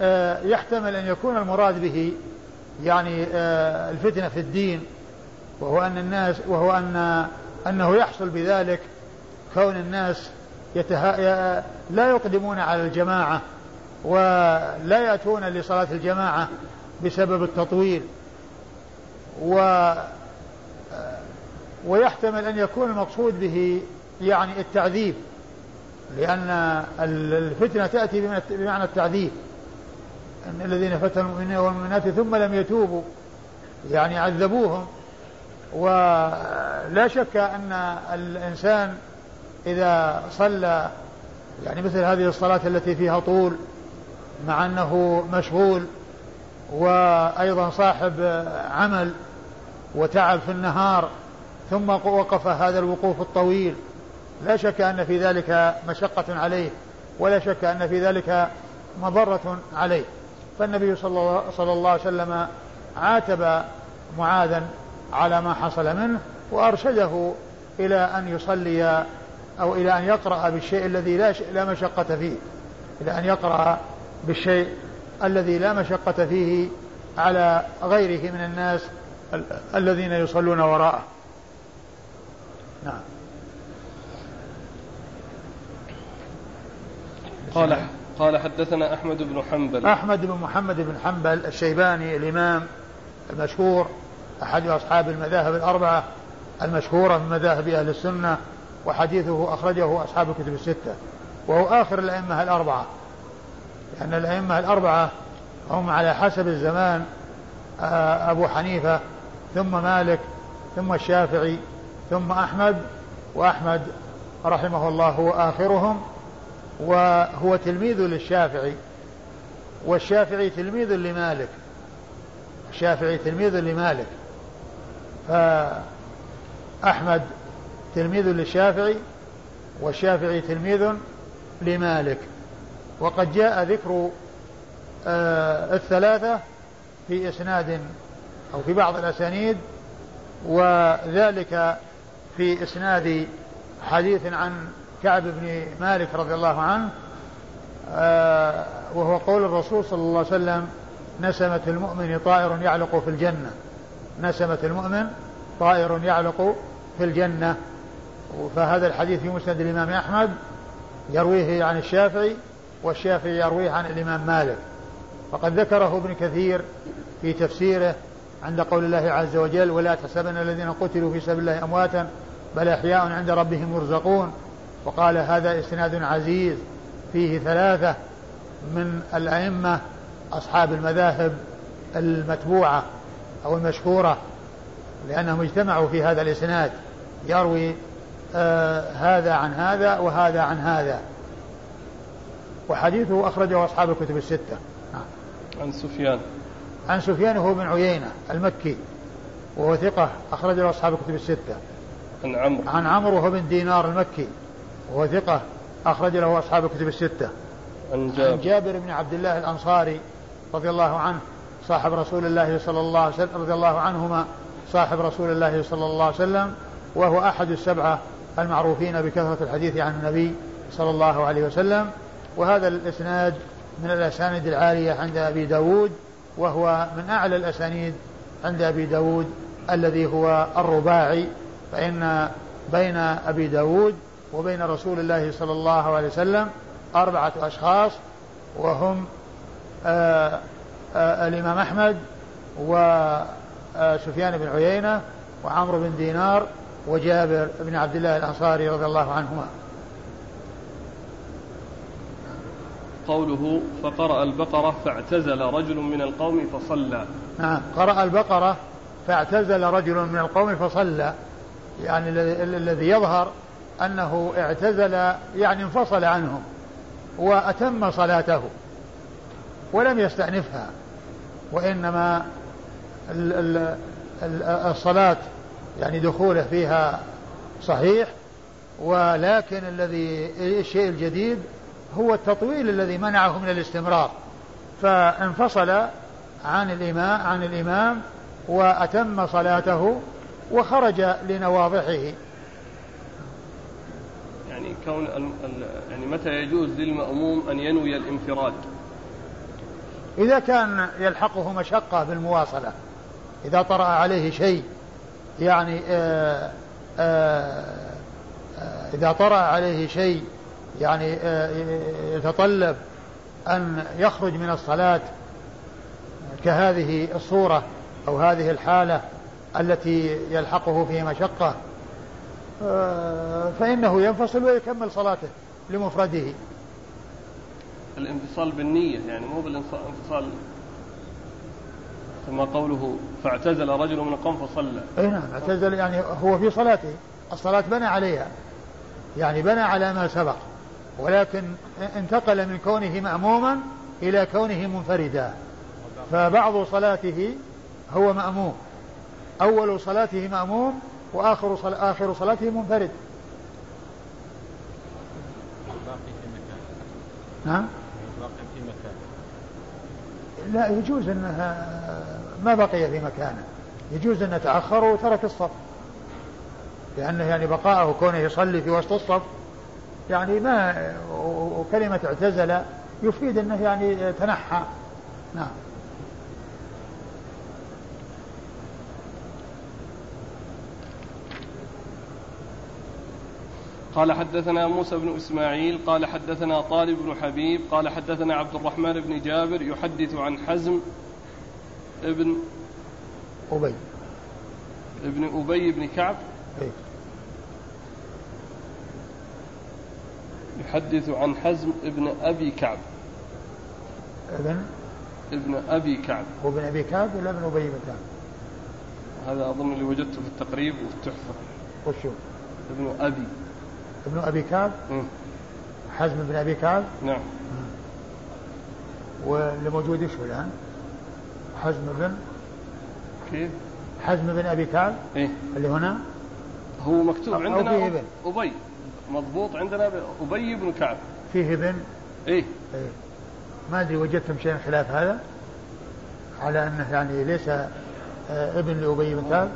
آه، يحتمل أن يكون المراد به يعني آه، الفتنة في الدين وهو أن الناس وهو أن أنه يحصل بذلك كون الناس يتها لا يقدمون على الجماعة ولا يأتون لصلاة الجماعة بسبب التطويل. و ويحتمل أن يكون المقصود به يعني التعذيب لأن الفتنة تأتي بمعنى التعذيب. أن الذين فتنوا المؤمنين والمؤمنات ثم لم يتوبوا يعني عذبوهم. ولا شك أن الإنسان إذا صلى يعني مثل هذه الصلاة التي فيها طول مع أنه مشغول وأيضا صاحب عمل وتعب في النهار ثم وقف هذا الوقوف الطويل. لا شك أن في ذلك مشقة عليه ولا شك أن في ذلك مضرة عليه. فالنبي صلى الله عليه وسلم عاتب معاذا على ما حصل منه وأرشده إلى أن يصلي أو إلى أن يقرأ بالشيء الذي لا, لا مشقة فيه. إلى أن يقرأ بالشيء الذي لا مشقة فيه على غيره من الناس الذين يصلون وراءه. نعم. قال قال حدثنا أحمد بن حنبل. أحمد بن محمد بن حنبل الشيباني الإمام المشهور أحد أصحاب المذاهب الأربعة المشهورة من مذاهب أهل السنة وحديثه أخرجه أصحاب الكتب الستة وهو آخر الأئمة الأربعة. لأن الأئمة الأربعة هم على حسب الزمان آه، أبو حنيفة ثم مالك ثم الشافعي ثم أحمد وأحمد رحمه الله هو آخرهم وهو تلميذ للشافعي والشافعي تلميذ لمالك الشافعي تلميذ لمالك. فأحمد تلميذ للشافعي والشافعي تلميذ لمالك. وقد جاء ذكر آه الثلاثة في إسناد أو في بعض الأسانيد وذلك في إسناد حديث عن كعب بن مالك رضي الله عنه آه وهو قول الرسول صلى الله عليه وسلم نسمة المؤمن طائر يعلق في الجنة. نسمة المؤمن طائر يعلق في الجنة. فهذا الحديث في مسند الإمام أحمد يرويه عن الشافعي والشافعي يرويه عن الإمام مالك. فقد ذكره ابن كثير في تفسيره عند قول الله عز وجل ولا تحسبن الذين قتلوا في سبيل الله أمواتا بل أحياء عند ربهم يرزقون. وقال هذا إسناد عزيز فيه ثلاثة من الأئمة أصحاب المذاهب المتبوعة أو المشهورة لأنهم اجتمعوا في هذا الإسناد. يروي آه هذا عن هذا وهذا عن هذا. وحديثه أخرجه أصحاب الكتب الستة. عن سفيان. عن سفيان هو بن عيينة المكي وهو ثقة أخرج له أصحاب الكتب الستة. عن عمرو. عن عمرو وهو بن دينار المكي وهو ثقة أخرج له أصحاب الكتب الستة. عن جابر, عن جابر بن عبد الله الأنصاري رضي الله عنه صاحب رسول الله صلى الله عليه وسلم رضي الله عنهما صاحب رسول الله صلى الله عليه وسلم وهو أحد السبعة المعروفين بكثرة الحديث عن النبي صلى الله عليه وسلم. وهذا الإسناد من الأسانيد العالية عند أبي داود وهو من أعلى الأسانيد عند أبي داود الذي هو الرباعي. فإن بين أبي داود وبين رسول الله صلى الله عليه وسلم أربعة أشخاص وهم آآ آه، آآ آه، الإمام أحمد وسفيان بن عيينة وعمرو بن دينار وجابر بن عبد الله الأنصاري رضي الله عنهما. قوله فقرأ البقرة فاعتزل رجل من القوم فصلى. نعم قرأ البقرة فاعتزل رجل من القوم فصلى. يعني الذي يظهر أنه اعتزل يعني انفصل عنهم وأتم صلاته ولم يستأنفها وإنما الصلاة يعني دخوله فيها صحيح ولكن الذي الشيء الجديد هو التطويل الذي منعه من الاستمرار. فانفصل عن الإمام عن الإمام وأتم صلاته وخرج لنواضحه. يعني كون يعني متى يجوز للمأموم أن ينوي الانفراد؟ إذا كان يلحقه مشقة بالمواصلة إذا طرأ عليه شيء يعني آآ آآ آآ إذا طرأ عليه شيء يعني آه، يتطلب أن يخرج من الصلاة كهذه الصورة أو هذه الحالة التي يلحقه فيه مشقة آه، فإنه ينفصل ويكمل صلاته لمفرده. الانفصال بالنية يعني مو بالانفصال كما قوله فاعتزل رجل من القوم فصلى. أي نعم اعتزل يعني هو في صلاته الصلاة بنى عليها يعني بنى على ما سبق ولكن انتقل من كونه مأموما إلى كونه منفردا فبعض صلاته هو مأموم. أول صلاته مأموم وآخر صل... آخر صلاته منفرد. باقي في مكان. نعم في مكان. لا يجوز أنها ما بقي في مكانه. يجوز انه تاخر وترك الصف. لأنه يعني بقاءه كونه يصلي في وسط الصف يعني ما وكلمة اعتزل يفيد أنه يعني تنحى. نعم. قال حدثنا موسى بن إسماعيل قال حدثنا طالب بن حبيب قال حدثنا عبد الرحمن بن جابر يحدث عن حزم ابن أبي ابن أبي بن كعب إيه. يحدث عن حزم ابن أبي كعب ابن ابن أبي كعب هو ابن أبي كعب ولا ابن أبي بن كعب؟ هذا أظن اللي وجدته في التقريب وفي التحفه وشو؟ ابن أبي ابن أبي كعب. حزم بن أبي كعب. نعم. واللي موجود إيش هو الآن؟ حزم بن كيف؟ حزم بن أبي كعب. إيه. اللي هنا. هو مكتوب أو عندنا فيه ابن. أبي. مضبوط عندنا أبي بن كعب. فيه ابن. إيه. إيه. ما أدري وجدتم شيء خلاف هذا؟ على أنه يعني ليس آه، ابن لأبي بن كعب.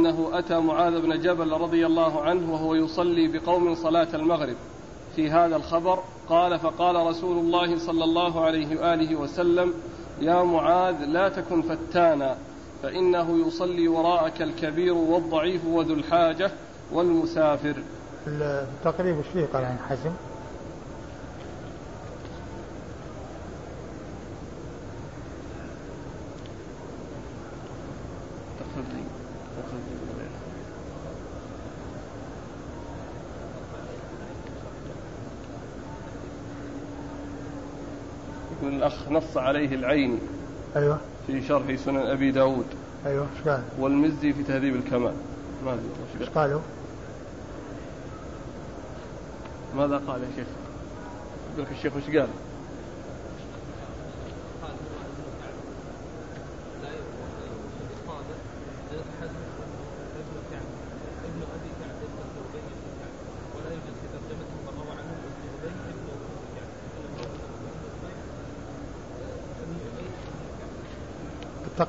أنه أتى معاذ بن جبل رضي الله عنه وهو يصلي بقوم صلاة المغرب. في هذا الخبر قال فقال رسول الله صلى الله عليه وآله وسلم يا معاذ لا تكن فتانا فإنه يصلي وراءك الكبير والضعيف وذو الحاجة والمسافر. التقريب إيش فيه قال عن حزم يقول الأخ نص عليه العيني أيوه في شرح سنن أبي داود أيوه إيش قال؟ والمزي في تهذيب الكمال ما أدري قال. قالوا؟ ماذا قال يا شيخ؟ يقول الشيخ وش قال؟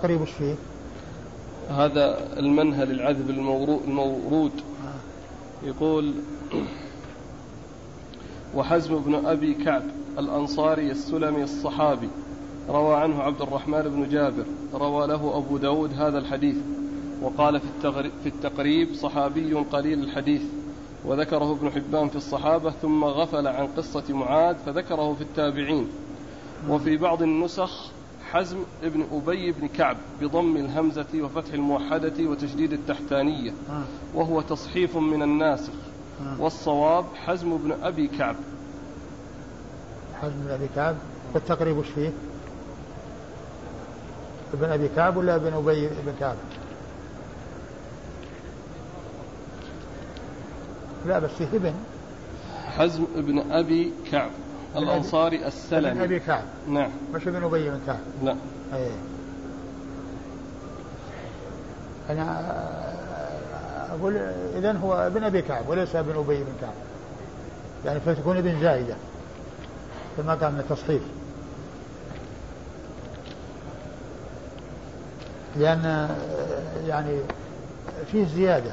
التقريب إيش فيه؟ هذا المنهل العذب المورو- المورود آه. يقول وحزم بن أبي كعب الأنصاري السلمي الصحابي روى عنه عبد الرحمن بن جابر روى له أبو داود هذا الحديث وقال في, في التقريب صحابي قليل الحديث وذكره ابن حبان في الصحابة ثم غفل عن قصة معاذ فذكره في التابعين وفي بعض النسخ حزم ابن أبي بن كعب بضم الهمزة وفتح الموحدة وتشديد التحتانية آه. وهو تصحيف من الناسخ آه. والصواب حزم بن أبي كعب حزم بن أبي كعب والتقريب إيش فيه؟ ابن أبي كعب ولا ابن أبي بن كعب؟ لا بس فيه ابن حزم بن أبي كعب الأنصاري ابن السلمي أبي كعب. نعم. مش ابن أبي بن كعب. لا إيه أنا أقول اذا هو ابن أبي كعب وليس ابن أبي بن كعب. يعني فتكون ابن زايده كما قال من التصحيف. لأن يعني فيه زيادة.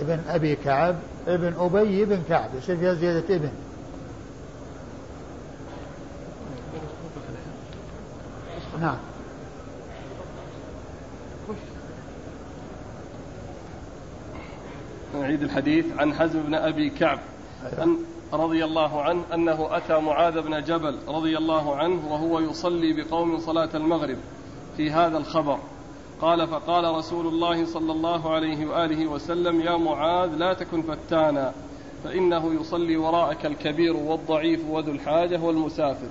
ابن أبي كعب ابن أبي بن كعب. يصير فيها زيادة ابن. نعم. نعيد الحديث عن حزم بن أبي كعب أن رضي الله عنه أنه أتى معاذ بن جبل رضي الله عنه وهو يصلي بقوم صلاة المغرب في هذا الخبر. قال فقال رسول الله صلى الله عليه وآله وسلم يا معاذ لا تكن فتانا فإنه يصلي وراءك الكبير والضعيف وذو الحاجة والمسافر.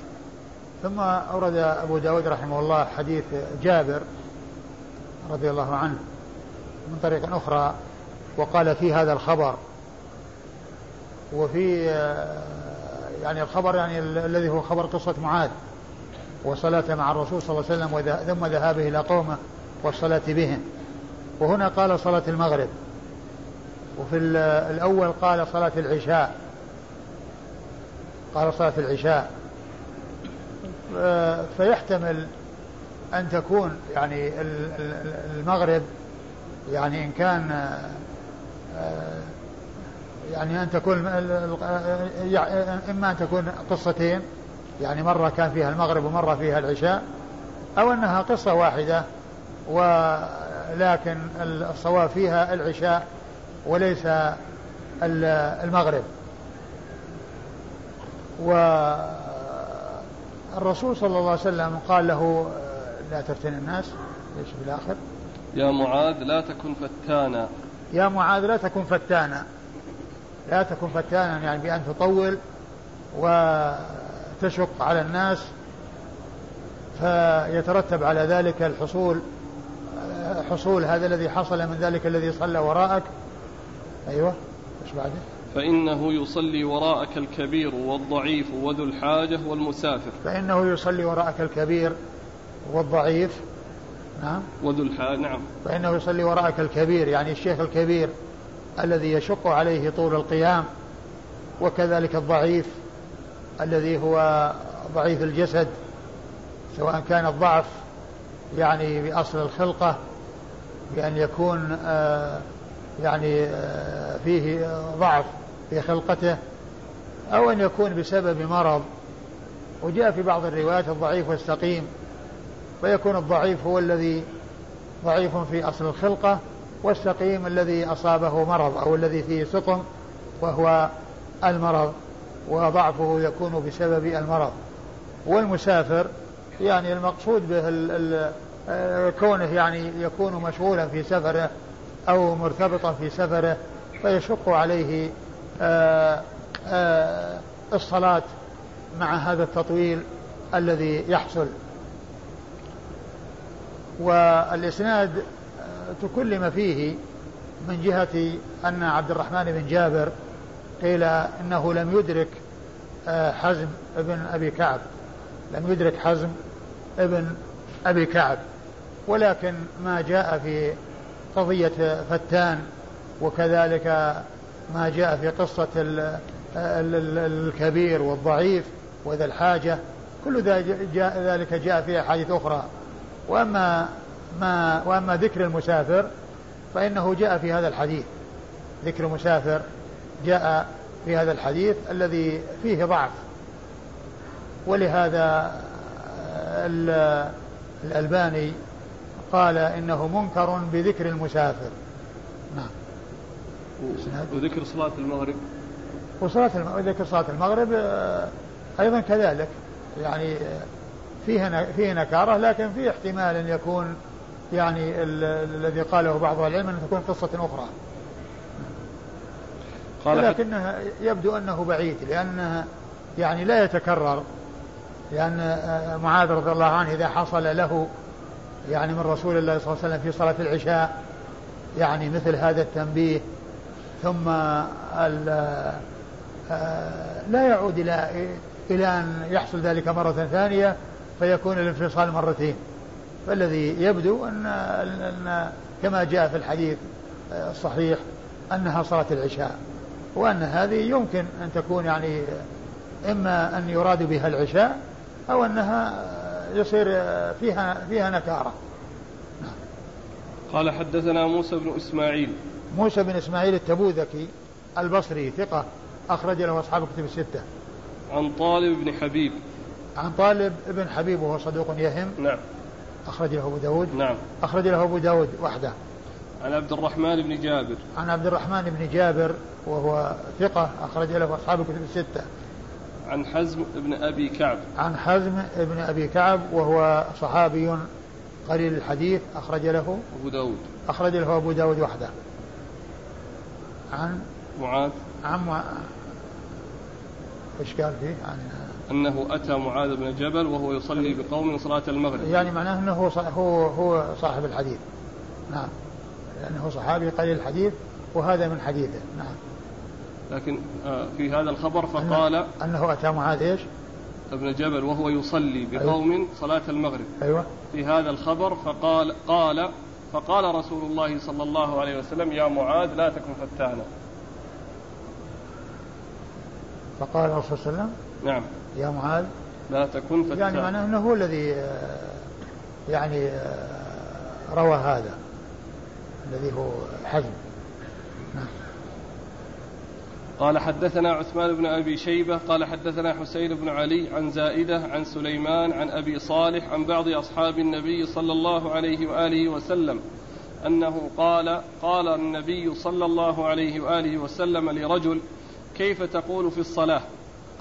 ثم أورد أبو داود رحمه الله حديث جابر رضي الله عنه من طريق أخرى وقال في هذا الخبر وفي يعني الخبر يعني ال- الذي هو خبر قصة معاذ وصلاته مع الرسول صلى الله عليه وسلم ثم ذهابه إلى قومه والصلاة بهم. وهنا قال صلاة المغرب. وفي ال- الأول قال صلاة العشاء. قال صلاة العشاء. فيحتمل أن تكون يعني ال- ال- المغرب يعني إن كان آه، يعني أن تكون إما أن تكون قصتين يعني مرة كان فيها المغرب ومرة فيها العشاء أو أنها قصة واحدة ولكن الصواب فيها العشاء وليس ال- المغرب. والرسول صلى الله عليه وسلم قال له لا تفتن الناس إيش في الآخر. يا معاذ لا تكن فتانا. يا معاذ لا تكن فتانا. لا تكن فتانا يعني بأن تطول وتشق على الناس فيترتب على ذلك الحصول حصول هذا الذي حصل من ذلك الذي صلى وراءك. أيوة إيش بعده؟ فإنه يصلي وراءك الكبير والضعيف وذو الحاجة والمسافر. فإنه يصلي وراءك الكبير والضعيف. نعم. وذو الحاجة نعم. فإنه يصلي وراءك الكبير يعني الشيخ الكبير الذي يشق عليه طول القيام وكذلك الضعيف الذي هو ضعيف الجسد سواء كان الضعف يعني بأصل الخلقة بأن يكون آه يعني آه فيه ضعف. في خلقته أو أن يكون بسبب مرض وجاء في بعض الروايات الضعيف والسقيم فيكون الضعيف هو الذي ضعيف في أصل الخلقة والسقيم الذي أصابه مرض أو الذي فيه سقم وهو المرض وضعفه يكون بسبب المرض. والمسافر يعني المقصود به ال ال كونه يعني يكون مشغولا في سفره أو مرتبطا في سفره فيشق عليه الصلاة مع هذا التطويل الذي يحصل. والإسناد تكلم فيه من جهة أن عبد الرحمن بن جابر قيل إنه لم يدرك حزم ابن أبي كعب. لم يدرك حزم ابن أبي كعب. ولكن ما جاء في قضية فتان وكذلك ما جاء في قصة الكبير والضعيف وذا الحاجة. كل ذلك جاء في أحاديث أخرى. وأما ما وأما ذكر المسافر فإنه جاء في هذا الحديث. ذكر المسافر جاء في هذا الحديث الذي فيه ضعف. ولهذا الألباني قال إنه منكر بذكر المسافر. نعم. وذكر صلاة المغرب. وصلاة المغرب ذكر صلاة المغرب أيضا كذلك. يعني فيه فيه نكارة لكن فيه احتمال أن يكون يعني الذي قاله بعض العلم أن تكون قصة أخرى. قال لكنها يبدو أنه بعيد لأنها يعني لا يتكرر. لأن معاذ رضي الله عنه إذا حصل له يعني من رسول الله صلى الله عليه وسلم في صلاة العشاء يعني مثل هذا التنبيه ثم لا يعود إلى إلى أن يحصل ذلك مرة ثانية فيكون الانفصال مرتين. فالذي يبدو أن, أن كما جاء في الحديث الصحيح أنها صلاة العشاء وأن هذه يمكن أن تكون يعني إما أن يراد بها العشاء أو أنها يصير فيها فيها نكارة. قال حدثنا موسى بن إسماعيل. موسى بن إسماعيل التبوذكي البصري ثقة أخرج له أصحاب الكتب الستة. عن طالب بن حبيب. عن طالب بن حبيب وهو صدوق يهم. نعم. أخرج له أبو داود. نعم. أخرج له أبو داود وحده. عن عبد الرحمن بن جابر. عن عبد الرحمن بن جابر وهو ثقة أخرج له أصحاب الكتب الستة. عن حزم بن أبي كعب. عن حزم بن أبي كعب وهو صحابي قليل الحديث أخرج له أبو داود. أخرج له أبو داود وحده. عن معاذ عن. إيش قال فيه؟ عن أنه أتى معاذ بن جبل وهو يصلي بقوم صلاة المغرب يعني معناه أنه هو هو هو صاحب الحديث نعم لأنه صحابي قليل الحديث وهذا من حديثه نعم لكن آه، في هذا الخبر فقال أنه, أنه أتى معاذ إيش؟ ابن جبل وهو يصلي بقوم أيوة. صلاة المغرب أيوة في هذا الخبر فقال قال فقال رسول الله صلى الله عليه وسلم يا معاذ لا تكن فتانا. فقال الرسول صلى الله عليه وسلم نعم. يا معاذ. لا تكن فتانا. يعني معناه إنه هو الذي يعني روى هذا الذي هو حزم. نعم. قال حدثنا عثمان بن أبي شيبة قال حدثنا حسين بن علي عن زائدة عن سليمان عن أبي صالح عن بعض أصحاب النبي صلى الله عليه وآله وسلم أنه قال قال النبي صلى الله عليه وآله وسلم لرجل كيف تقول في الصلاة؟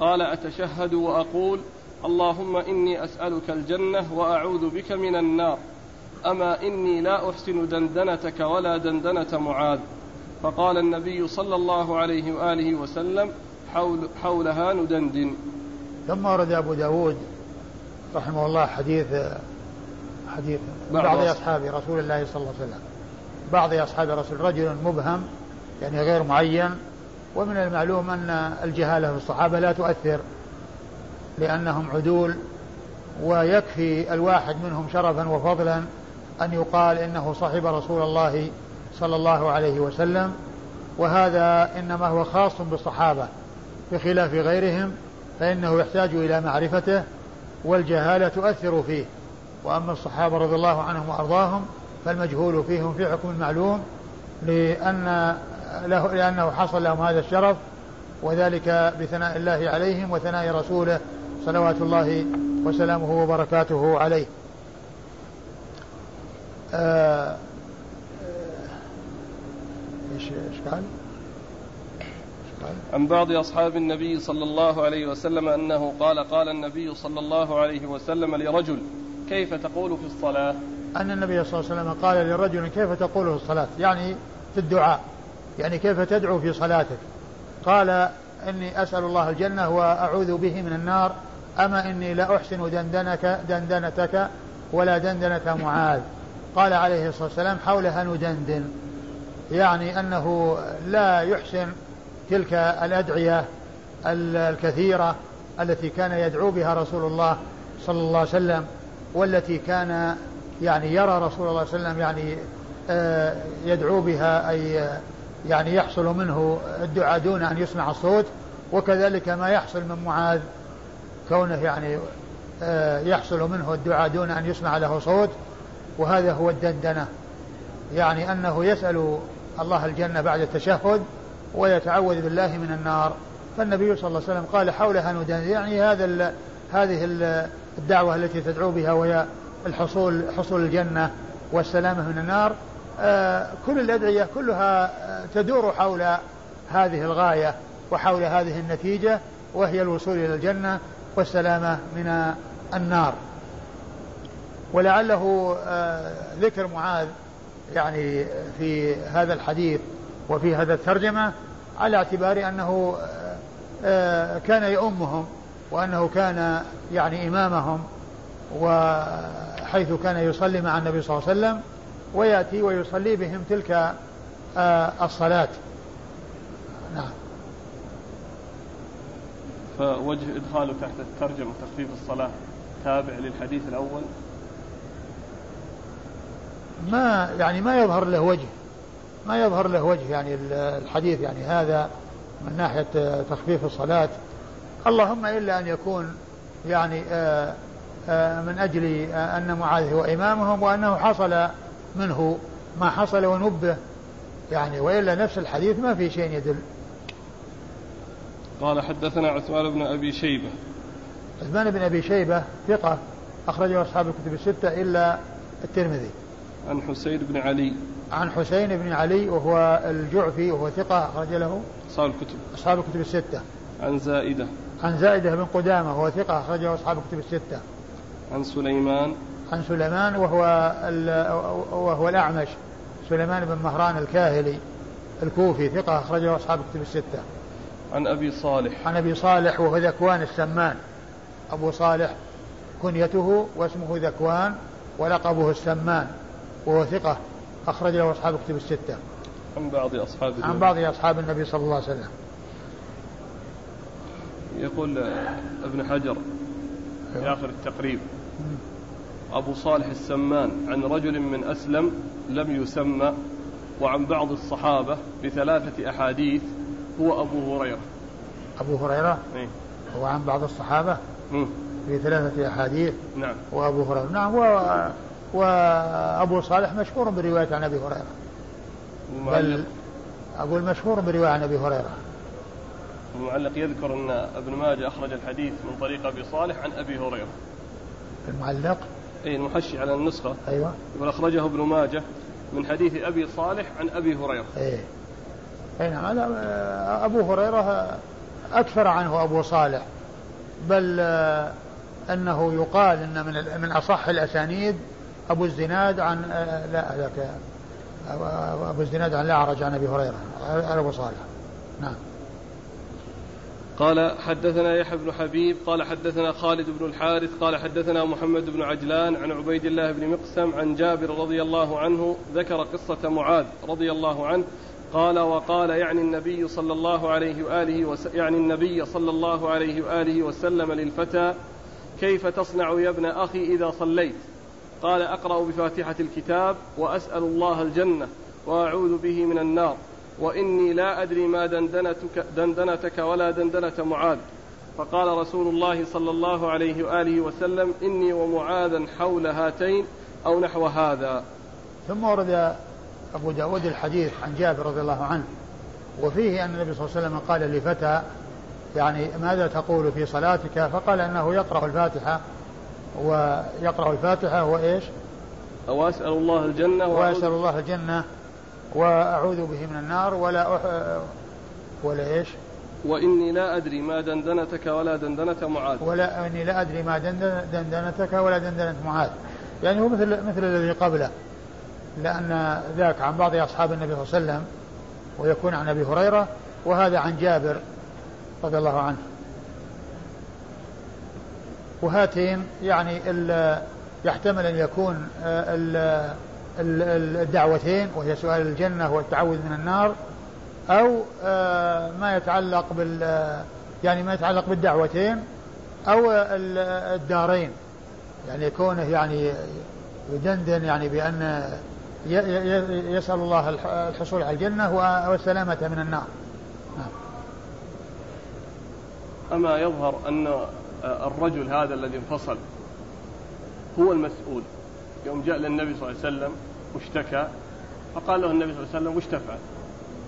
قال أتشهد وأقول اللهم إني أسألك الجنة وأعوذ بك من النار أما إني لا أحسن دندنتك ولا دندنة معاذ؟ فقال النبي صلى الله عليه وآله وسلم حول حولها ندندن. ثم ورد أبو داود رحمه الله حديث حديث بعض أصحاب رسول الله صلى الله عليه وسلم. بعض أصحاب رسول رجل مبهم يعني غير معين ومن المعلوم أن الجهالة في الصحابة لا تؤثر لأنهم عدول ويكفي الواحد منهم شرفا وفضلا أن يقال إنه صاحب رسول الله صلى الله عليه وسلم وهذا إنما هو خاص بالصحابة بخلاف غيرهم فإنه يحتاج إلى معرفته والجهالة تؤثر فيه وأما الصحابة رضي الله عنهم وأرضاهم فالمجهول فيهم في حكم المعلوم لأن له لأنه حصل لهم هذا الشرف وذلك بثناء الله عليهم وثناء رسوله صلوات الله وسلامه وبركاته عليه. آه إيش إيش قال؟ عن بعض أصحاب النبي صلى الله عليه وسلم أنه قال قال النبي صلى الله عليه وسلم لرجل كيف تقول في الصلاة؟ أن النبي صلى الله عليه وسلم قال لرجل كيف تقول في الصلاة؟ يعني في الدعاء يعني كيف تدعو في صلاتك؟ قال إني أسأل الله الجنة وأعوذ به من النار أما إني لا أحسن دندنك دندنتك ولا دندنة معاذ. قال عليه الصلاة والسلام حولها ندندن يعني أنه لا يحسن تلك الأدعية الكثيرة التي كان يدعو بها رسول الله صلى الله عليه وسلم والتي كان يعني يرى رسول الله صلى الله عليه وسلم يعني آه، يدعو بها أي يعني يحصل منه الدعاء دون أن يسمع الصوت وكذلك ما يحصل من معاذ كونه يعني آه، يحصل منه الدعاء دون أن يسمع له صوت وهذا هو الدندنة. يعني أنه يسأل الله الجنة بعد التشهد ويتعوذ بالله من النار. فالنبي صلى الله عليه وسلم قال حولها ندان يعني هذا هذه الدعوة التي تدعو بها وهي الحصول حصول الجنة والسلامة من النار. آه، كل الأدعية كلها آه، تدور حول هذه الغاية وحول هذه النتيجة وهي الوصول إلى الجنة والسلامة من النار. ولعله آه، ذكر معاذ يعني في هذا الحديث وفي هذا الترجمة على اعتبار أنه آه، كان يؤمهم وأنه كان يعني إمامهم وحيث كان يصلي مع النبي صلى الله عليه وسلم ويأتي ويصلي بهم تلك آه، الصلاة. نعم. فوجه إدخاله تحت الترجمة تخفيف الصلاة تابع للحديث الأول. ما يعني ما يظهر له وجه. ما يظهر له وجه يعني الحديث يعني هذا من ناحية تخفيف الصلاة. اللهم إلا أن يكون يعني آه، آه، من أجل أن معاذ هو إمامهم وأنه حصل منه ما حصل ونبه يعني وإلا نفس الحديث ما في شيء يدل. قال حدثنا عثمان بن أبي شيبة. عثمان بن أبي شيبة ثقة أخرجه أصحاب الكتب الستة إلا الترمذي. عن حسين بن علي. عن حسين بن علي وهو الجعفي وهو ثقة أخرج له أصحاب الكتب. أصحاب الكتب الستة. عن زائدة. عن زائدة بن قدامة وهو ثقة أخرجه أصحاب الكتب الستة. عن سليمان. عن سليمان وهو وهو الأعمش. سليمان بن مهران الكاهلي الكوفي ثقة أخرجه أصحاب الكتب الستة. عن أبي صالح. عن أبي صالح وهو ذكوان السمان. أبو صالح كنيته واسمه ذكوان ولقبه السمان. وهو ثقة أخرج له أصحاب الكتب الستة. عن بعض أصحاب عن بعض أصحاب النبي صلى الله عليه وسلم. يقول ابن حجر في أيوه. آخر التقريب أبو صالح السمان عن رجل من أسلم لم يسمى وعن بعض الصحابة بثلاثة أحاديث هو أبو هريرة. أبو هريرة؟ إيه؟ هو عن بعض الصحابة مم. في ثلاثة أحاديث نعم. وأبو هريرة. نعم و... وأبو صالح مشهور برواية عن أبي هريرة. بل أقول مشهور برواية عن أبي هريرة. المعلق يذكر أن ابن ماجه أخرج الحديث من طريق أبي صالح عن أبي هريرة. المعلق؟ أي المحشي على النسخة. أيوة. يقول أخرجه ابن ماجه من حديث أبي صالح عن أبي هريرة. إيه أي نعم هذا أبو هريرة أكثر عنه أبو صالح. بل أنه يقال أن من من أصح الأسانيد أبو الزناد عن لا ذاك أبو الزناد عن الأعرج عن أبي هريرة عن أبو صالح. نعم. قال حدثنا يحيى بن حبيب قال حدثنا خالد بن الحارث قال حدثنا محمد بن عجلان عن عبيد الله بن مقسم عن جابر رضي الله عنه ذكر قصة معاذ رضي الله عنه قال وقال يعني النبي صلى الله عليه وآله وس يعني النبي صلى الله عليه وآله وسلم للفتى كيف تصنع يا ابن أخي إذا صليت؟ قال أقرأ بفاتحة الكتاب وأسأل الله الجنة وأعوذ به من النار وإني لا أدري ما دندنتك, دندنتك ولا دندنة معاذ. فقال رسول الله صلى الله عليه وآله وسلم إني ومعاذا حول هاتين أو نحو هذا. ثم ورد أبو داود الحديث عن جابر رضي الله عنه وفيه أن النبي صلى الله عليه وسلم قال لفتى يعني ماذا تقول في صلاتك؟ فقال أنه يقرأ الفاتحة ويقرأ الفاتحة وإيش؟ وأسأل الله الجنة وأسأل الله الجنة وأعوذ به من النار ولا أح... ولا إيش؟ وإني لا أدري ما دندنتك ولا دندنة معاذ. ولا إني لا أدري ما دندنتك ولا دندنة معاذ. يعني هو مثل مثل الذي قبله لأن ذاك عن بعض أصحاب النبي صلى الله عليه وسلم ويكون عن أبي هريرة وهذا عن جابر رضي الله عنه. وهاتين يعني يحتمل أن يكون آه، الدعوتين وهي سؤال الجنة والتعوذ من النار أو آه، ما يتعلق بال يعني ما يتعلق بالدعوتين أو الدارين يعني كونه يعني يدندن يعني بأن يسأل الله الحصول على الجنة والسلامة من النار نعم. أما يظهر أن الرجل هذا الذي انفصل هو المسؤول. يوم جاء للنبي صلى الله عليه وسلم واشتكى فقال له النبي صلى الله عليه وسلم وش تفعل؟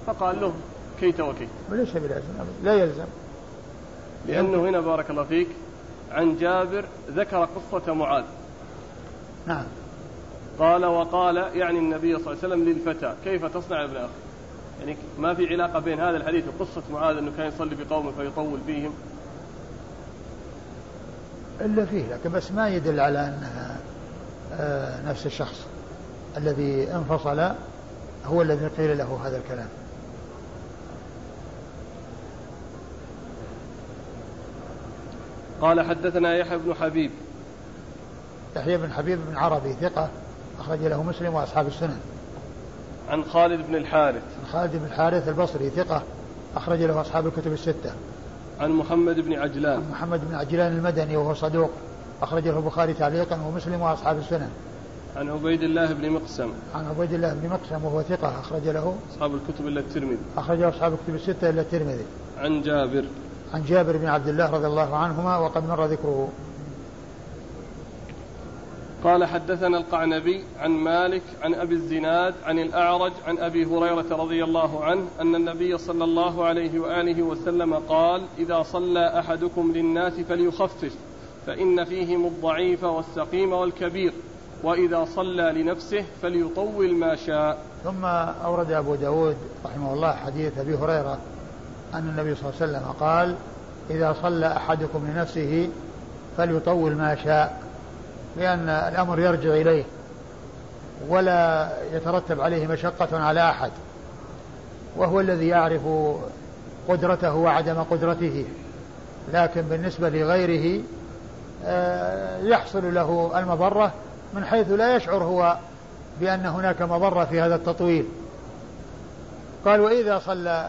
فقال له كيت وكيت وليس بلازم لا يلزم. لأنه هنا بارك الله فيك عن جابر ذكر قصة معاذ. نعم. قال وقال يعني النبي صلى الله عليه وسلم للفتى كيف تصنع يا ابن أخي؟ يعني ما في علاقة بين هذا الحديث وقصة معاذ أنه كان يصلي بقومه فيطول فيهم. إلا فيه لكن بس ما يدل على أنها آه، نفس الشخص الذي انفصل هو الذي قيل له هذا الكلام. قال حدثنا يحيى بن حبيب. يحيى بن حبيب بن عربي ثقة أخرج له مسلم وأصحاب السنن. عن خالد بن الحارث. عن خالد بن الحارث البصري ثقة أخرج له أصحاب الكتب الستة. عن محمد بن عجلان. محمد بن عجلان المدني وهو صدوق. أخرج له البخاري تعليقا ومسلم وأصحاب السنن عن عبيد الله بن مقسم. عن عبيد الله بن مقسم وهو ثقة أخرج له. أصحاب الكتب إلا الترمذي. أخرج له أصحاب الكتب الستة إلا الترمذي. عن جابر. عن جابر بن عبد الله رضي الله عنهما وقد مر ذكره. قال حدثنا القعنبي عن مالك عن أبي الزناد عن الأعرج عن أبي هريرة رضي الله عنه أن النبي صلى الله عليه وآله وسلم قال إذا صلى أحدكم للناس فليخفف فإن فيهم الضعيف والسقيم والكبير وإذا صلى لنفسه فليطول ما شاء. ثم أورد أبو داود رحمه الله حديث أبي هريرة أن النبي صلى الله عليه وسلم قال إذا صلى أحدكم لنفسه فليطول ما شاء. لأن الأمر يرجع إليه ولا يترتب عليه مشقة على أحد وهو الذي يعرف قدرته وعدم قدرته لكن بالنسبة لغيره آه، يحصل له المضرة من حيث لا يشعر هو بأن هناك مضرة في هذا التطويل. قال وإذا صلى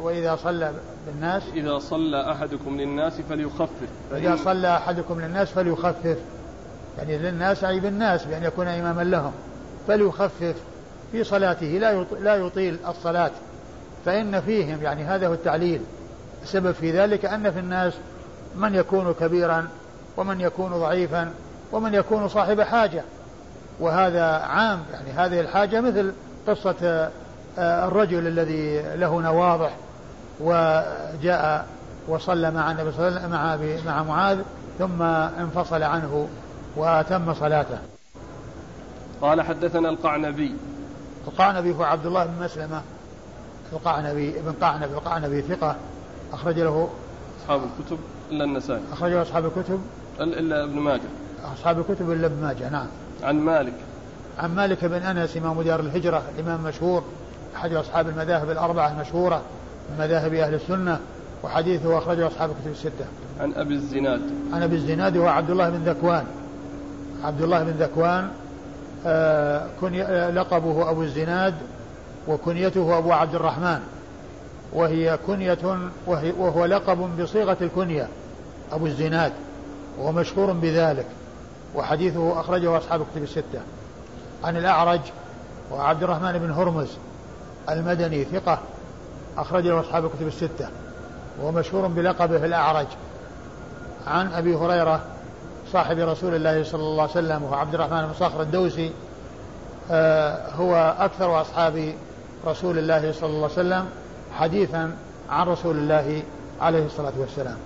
وإذا صلى بالناس إذا صلى أحدكم للناس فليخفف. إذا صلى أحدكم للناس فليخفف. يعني للناس أي بالناس بأن يكون إماما لهم. فليخفف في صلاته لا لا يطيل الصلاة. فإن فيهم يعني هذا هو التعليل. السبب في ذلك أن في الناس من يكون كبيرا ومن يكون ضعيفا ومن يكون صاحب حاجة. وهذا عام يعني هذه الحاجة مثل قصة آه، الرجل الذي له نواضح وجاء وصلى مع النبي صلى الله عليه وسلم مع معاذ ثم انفصل عنه. وأتم صلاته. قال حدثنا القعنبي. القعنبي هو عبد الله بن مسلمة القعنبي ابن قعنبي القعنبي ثقة أخرج له أصحاب الكتب إلا النسائي. أخرج له أصحاب الكتب. إلا ابن ماجه. أصحاب الكتب إلا ابن ماجه نعم. عن مالك. عن مالك بن أنس إمام دار الهجرة الإمام مشهور أحد أصحاب المذاهب الأربعة المشهورة من مذاهب أهل السنة وحديثه أخرجه أصحاب الكتب الستة. عن أبي الزناد. عن أبي الزناد وهو عبد الله بن ذكوان. عبد الله بن ذكوان آه، آه، لقبه أبو الزناد وكنيته أبو عبد الرحمن. وهي كنية وهو لقب بصيغة الكنية أبو الزناد وهو مشهور بذلك وحديثه أخرجه أصحاب الكتب الستة. عن الأعرج وعبد الرحمن بن هرمز المدني ثقة أخرج له أصحاب الكتب الستة وهو مشهور بلقبه الأعرج. عن أبي هريرة صاحب رسول الله صلى الله عليه وسلم وهو عبد الرحمن بن صخر الدوسي آه، هو أكثر أصحاب رسول الله صلى الله عليه وسلم حديثا عن رسول الله عليه الصلاة والسلام.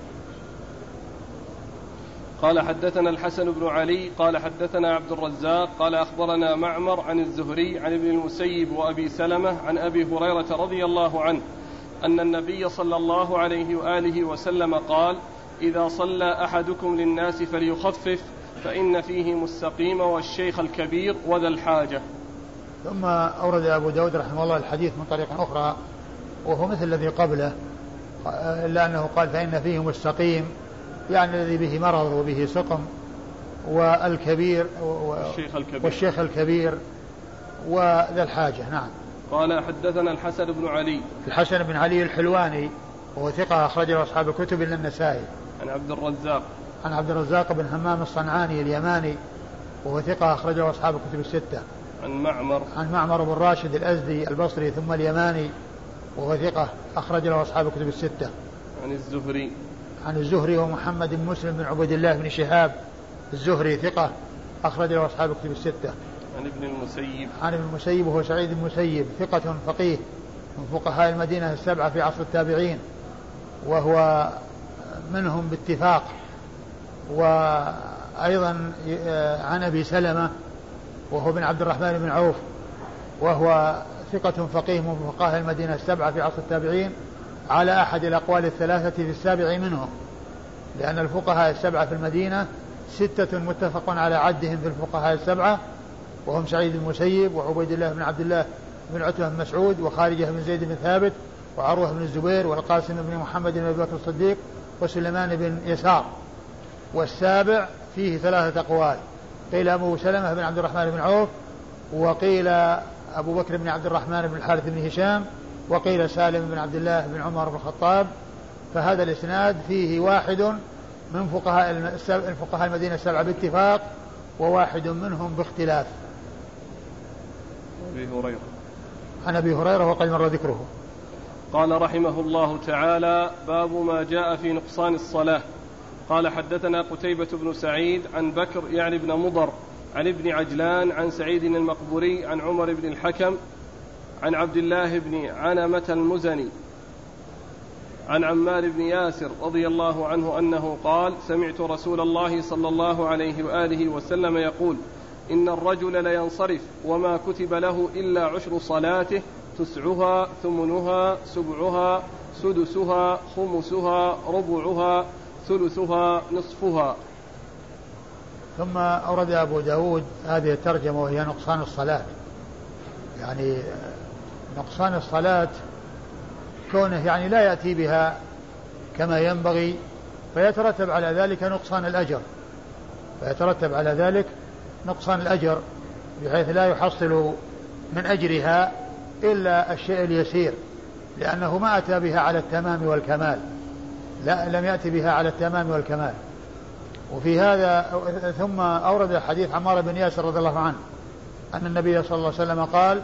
قال حدثنا الحسن بن علي قال حدثنا عبد الرزاق قال أخبرنا معمر عن الزهري عن ابن المسيب وأبي سلمة عن أبي هريرة رضي الله عنه أن النبي صلى الله عليه وآله وسلم قال إذا صلى أحدكم للناس فليخفف فإن فيهم السقيم والشيخ الكبير وذا الحاجة. ثم أورد أبو داود رحمه الله الحديث من طريق أخرى وهو مثل الذي قبله إلا أنه قال فإن فيهم السقيم يعني الذي به مرض وبه سقم والكبير والشيخ الكبير. والشيخ الكبير وذا الحاجة. نعم. قال حدثنا الحسن بن علي. الحسن بن علي الحلواني وهو ثقة أخرجه أصحاب الكتب إلا النسائي. عن عبد الرزاق. عن عبد الرزاق بن همام الصنعاني اليماني وهو ثقة أخرجه أصحاب الكتب الستة. عن معمر. عن معمر بن راشد الأزدي البصري ثم اليماني وهو ثقة أخرج له أصحاب الكتب الستة. عن الزهري. عن الزهري ومحمد بن مسلم بن عبد الله بن شهاب الزهري ثقة أخرج له أصحاب الكتب الستة. عن ابن المسيب. عن ابن المسيب وهو سعيد المسيب ثقة فقيه من فقهاء المدينة السبعة في عصر التابعين وهو منهم باتفاق وأيضا عن أبي سلمة وهو بن عبد الرحمن بن عوف وهو ثقة فقيه من فقهاء المدينة السبعة في عصر التابعين على أحد الأقوال الثلاثة في السابع منهم لأن الفقهاء السبعة في المدينة ستة متفق على عدهم في الفقهاء السبعة وهم سعيد المسيب وعبيد الله بن عبد الله بن عتبة بن مسعود وخارجة بن زيد بن ثابت وعروة بن الزبير والقاسم بن محمد بن أبي بكر الصديق وسليمان بن يسار. والسابع فيه ثلاثة أقوال. قيل أبو سلمة بن عبد الرحمن بن عوف وقيل أبو بكر بن عبد الرحمن بن الحارث بن هشام وقيل سالم بن عبد الله بن عمر بن الخطاب. فهذا الإسناد فيه واحد من فقهاء الفقهاء المدينة السبعة باتفاق وواحد منهم باختلاف. أبي هريرة. عن أبي هريرة وقد مر ذكره. قال رحمه الله تعالى باب ما جاء في نقصان الصلاة. قال حدثنا قتيبة بن سعيد عن بكر يعني بن مضر عن ابن عجلان عن سعيد المقبوري عن عمر بن الحكم عن عبد الله بن عنمة المزني عن عمار بن ياسر رضي الله عنه أنه قال سمعت رسول الله صلى الله عليه وآله وسلم يقول إن الرجل لينصرف وما كتب له إلا عشر صلاته تسعها ثمنها سبعها سدسها خمسها ربعها ثلثها نصفها. ثم أورد أبو داود هذه الترجمة وهي نقصان الصلاة. يعني نقصان الصلاة كونه يعني لا يأتي بها كما ينبغي فيترتب على ذلك نقصان الأجر. فيترتب على ذلك نقصان الأجر بحيث لا يحصل من أجرها إلا الشيء اليسير لأنه ما أتى بها على التمام والكمال. لا لم يأتي بها على التمام والكمال. وفي هذا ثم أورد حديث عمار بن ياسر رضي الله عنه أن النبي صلى الله عليه وسلم قال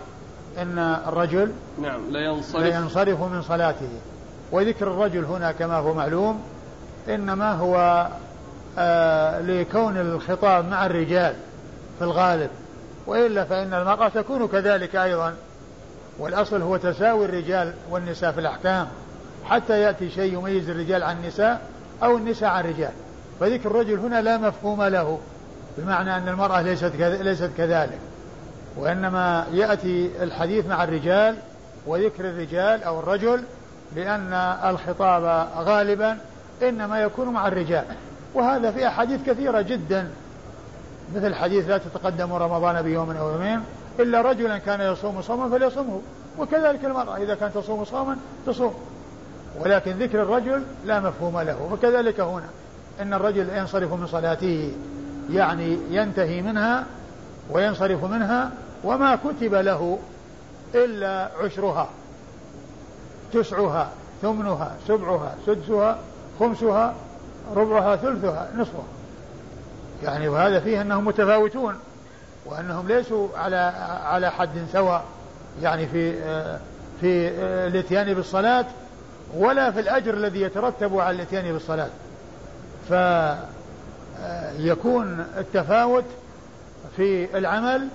إن الرجل نعم لا ينصرف, لا ينصرف من صلاته. وذكر الرجل هنا كما هو معلوم إنما هو آه لكون الخطاب مع الرجال في الغالب. وإلا فإن المرأة تكون كذلك أيضا. والأصل هو تساوي الرجال والنساء في الأحكام. حتى يأتي شيء يميز الرجال عن النساء أو النساء عن الرجال فذكر الرجل هنا لا مفهوم له بمعنى أن المرأة ليست ليست كذلك. وإنما يأتي الحديث مع الرجال وذكر الرجال أو الرجل لأن الخطاب غالبا إنما يكون مع الرجال. وهذا في أحاديث كثيرة جدا. مثل حديث لا تتقدم رمضان بيوم أو يومين. إلا رجلا كان يصوم صوما فليصومه. وكذلك المرأة إذا كانت تصوم صوما تصوم. ولكن ذكر الرجل لا مفهوم له. وكذلك هنا إن الرجل ينصرف من صلاته يعني ينتهي منها وينصرف منها وما كتب له إلا عشرها تسعها ثمنها سبعها سدسها خمسها ربعها ثلثها نصفها. يعني وهذا فيه أنهم متفاوتون. وأنهم ليسوا على على حد سواء يعني في في الاتيان بالصلاة ولا في الأجر الذي يترتب على الاتيان بالصلاة. فيكون التفاوت في العمل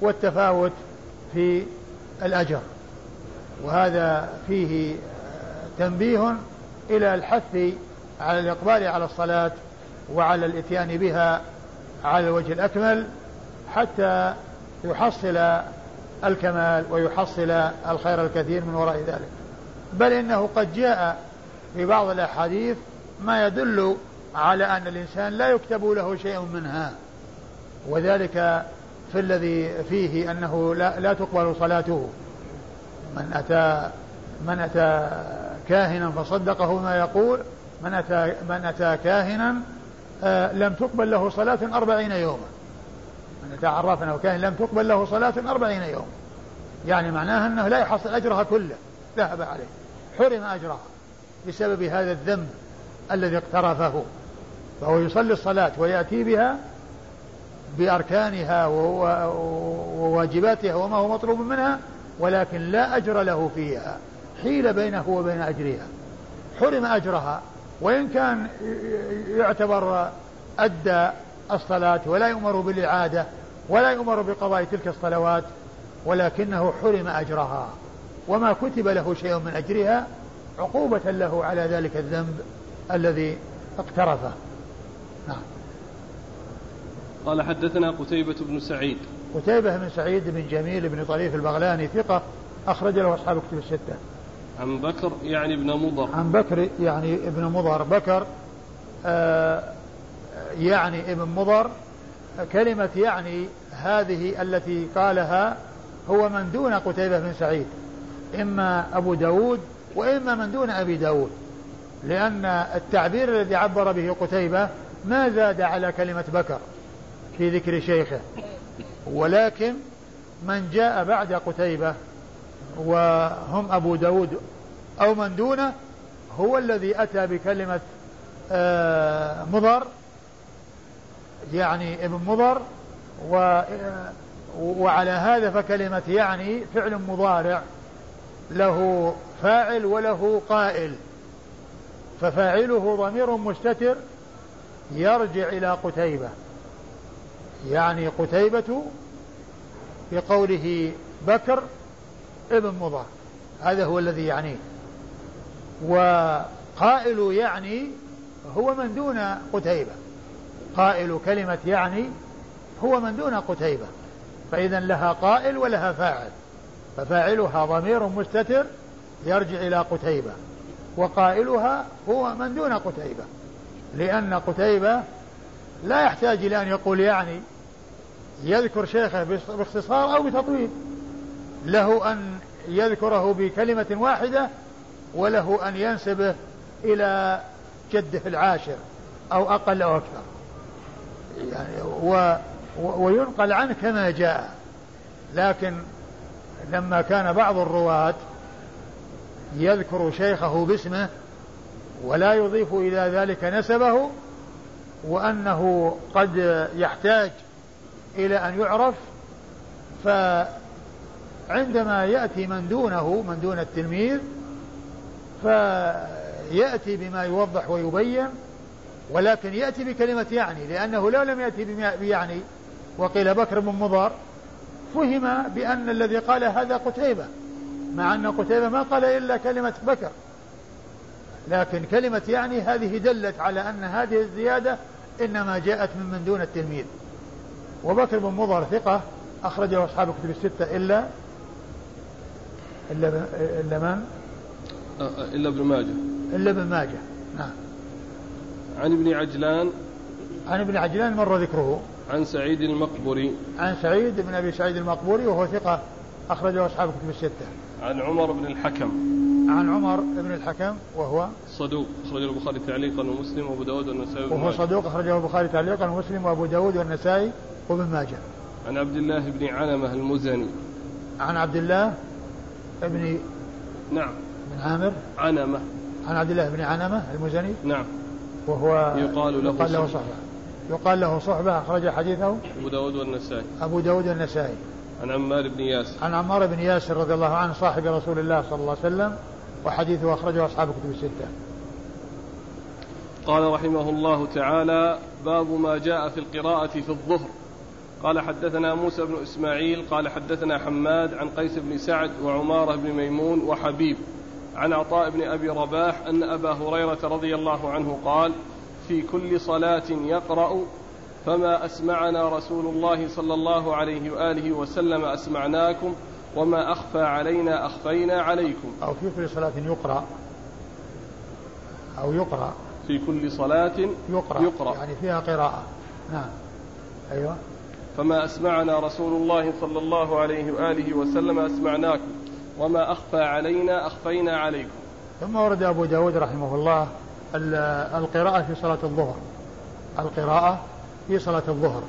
والتفاوت في الأجر. وهذا فيه تنبيه إلى الحث على الإقبال على الصلاة وعلى الإتيان بها على الوجه الأكمل. حتى يحصل الكمال ويحصل الخير الكثير من وراء ذلك. بل إنه قد جاء في بعض الأحاديث ما يدل على أن الإنسان لا يكتب له شيء منها. وذلك في الذي فيه أنه لا, لا تقبل صلاته. من أتى من أتى كاهنا فصدقه ما يقول. من أتى من أتى كاهنا آه لم تقبل له صلاة أربعين يوما. عرافا أو كاهن لم تقبل له صلاة أربعين يوما يعني معناها أنه لا يحصل أجرها كله. ذهب عليه. حرم أجرها بسبب هذا الذنب الذي اقترفه. فهو يصلي الصلاة ويأتي بها بأركانها وواجباتها وما هو مطلوب منها ولكن لا أجر له فيها. حيل بينه وبين أجرها. حرم أجرها. وإن كان يعتبر أدى الصلاة ولا يؤمر بالإعادة ولا يؤمر بقضاء تلك الصلوات ولكنه حرم أجرها. وما كتب له شيء من أجرها عقوبة له على ذلك الذنب الذي اقترفه. نعم. قال حدثنا قتيبة بن سعيد. قتيبة بن سعيد بن جميل بن طريف البغلاني ثقة أخرج له أصحاب كتب الستة. عن بكر يعني ابن مضر. عن بكر يعني ابن مضر. بكر آه يعني ابن مضر كلمة يعني هذه التي قالها هو من دون قتيبة بن سعيد إما أبو داود وإما من دون أبي داود لأن التعبير الذي عبر به قتيبة ما زاد على كلمة بكر في ذكر شيخه. ولكن من جاء بعد قتيبة وهم أبو داود أو من دونه هو الذي أتى بكلمة آه، مضر يعني ابن مضر و وعلى هذا فكلمة يعني فعل مضارع له فاعل وله قائل. ففاعله ضمير مستتر يرجع إلى قتيبة. يعني قتيبة بقوله بكر ابن مضر. هذا هو الذي يعنيه وقائل يعني هو من دون قتيبة. قائل كلمة يعني هو من دون قتيبة فإذا لها قائل ولها فاعل ففاعلها ضمير مستتر يرجع إلى قتيبة وقائلها هو من دون قتيبة لأن قتيبة لا يحتاج إلى أن يقول يعني يذكر شيخه باختصار أو بتطويل له أن يذكره بكلمة واحدة وله أن ينسبه إلى جده العاشر أو أقل أو أكثر. و وينقل عنه كما جاء. لكن لما كان بعض الرواة يذكر شيخه باسمه ولا يضيف إلى ذلك نسبه وأنه قد يحتاج إلى أن يعرف فعندما يأتي من دونه من دون التلميذ فيأتي بما يوضح ويبين ولكن يأتي بكلمة يعني لأنه لو لم يأتي بيعني وقيل بكر بن مضر فهم بأن الذي قال هذا قتيبة مع أن قتيبة ما قال إلا كلمة بكر. لكن كلمة يعني هذه دلت على أن هذه الزيادة إنما جاءت من من دون التلميذ. وبكر بن مضر ثقة أخرجه أصحاب الكتب الستة إلا إلا إلا من؟ إلا ابن ماجه. إلا ابن ماجه نعم. عن ابن عجلان عن ابن عجلان مر ذكره. عن سعيد المقبري. عن سعيد بن أبي سعيد المقبوري وهو ثقة أخرجه اصحاب الكتب الستة. عن عمر بن الحكم. عن عمر بن الحكم وهو صدوق أخرجه البخاري تعليقا ومسلم وأبو داود والنسائي وهو صدوق أخرجه البخاري تعليقا ومسلم وأبو داود والنسائي وابن ماجه. عن عبد الله بن عنمة المزني. عن عبد الله بن نعم. بن عامر. عنمة عن عبد الله بن عنمة المزني. نعم. وهو يقال له يقال له صحبة. يقال له صحبة أخرج حديثه أبو داود والنسائي. أبو داود والنسائي. عن عمار بن ياسر. عن عمار بن ياسر رضي الله عنه صاحب رسول الله صلى الله عليه وسلم وحديثه أخرجه أصحاب الكتب الستة. قال رحمه الله تعالى باب ما جاء في القراءة في الظهر. قال حدثنا موسى بن إسماعيل قال حدثنا حماد عن قيس بن سعد وعمارة بن ميمون وحبيب. عن عطاء بن أبي رباح أن أبا هريرة رضي الله عنه قال في كل صلاة يقرأ فما أسمعنا رسول الله صلى الله عليه وآله وسلم أسمعناكم وما أخفى علينا أخفينا عليكم. أو في كل صلاة يقرأ. أو يقرأ. في كل صلاة يقرأ, يقرأ. يعني فيها قراءة. نعم. أيوة. فما أسمعنا رسول الله صلى الله عليه وآله وسلم أسمعناكم. وما أخفى علينا أخفينا عليكم. ثم ورد أبو داود رحمه الله القراءة في صلاة الظهر. القراءة في صلاة الظهر.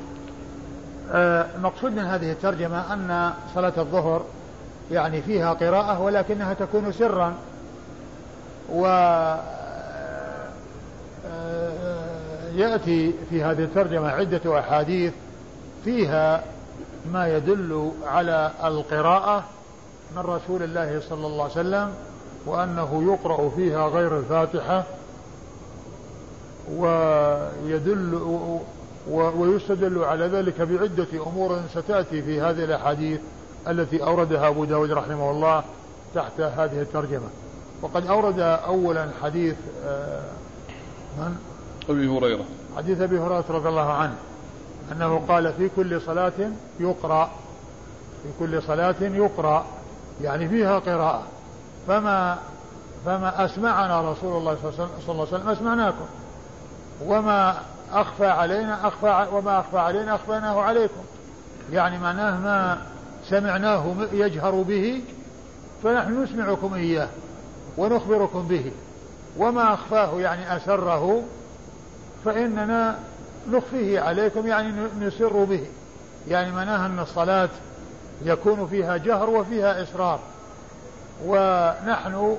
المقصود من هذه الترجمة أن صلاة الظهر يعني فيها قراءة ولكنها تكون سرا. و يأتي في هذه الترجمة عدة أحاديث فيها ما يدل على القراءة من رسول الله صلى الله عليه وسلم وأنه يقرأ فيها غير الفاتحة ويدل ويستدل على ذلك بعدة أمور ستأتي في هذه الأحاديث التي أوردها أبو داود رحمه الله تحت هذه الترجمة. وقد أورد أولا حديث آه، من؟ أبي هريرة. حديث أبي هريرة رضي الله عنه أنه قال في كل صلاة يقرأ في كل صلاة يقرأ. يعني فيها قراءة. فما فما أسمعنا رسول الله صلى الله عليه وسلم أسمعناكم. وما أخفى علينا أخفى وما أخفى علينا أخفيناه عليكم. يعني معناه ما سمعناه يجهر به فنحن نسمعكم إياه ونخبركم به. وما أخفاه يعني أسره فإننا نخفيه عليكم يعني نسر به. يعني معناها أن الصلاة يكون فيها جهر وفيها إسرار ونحن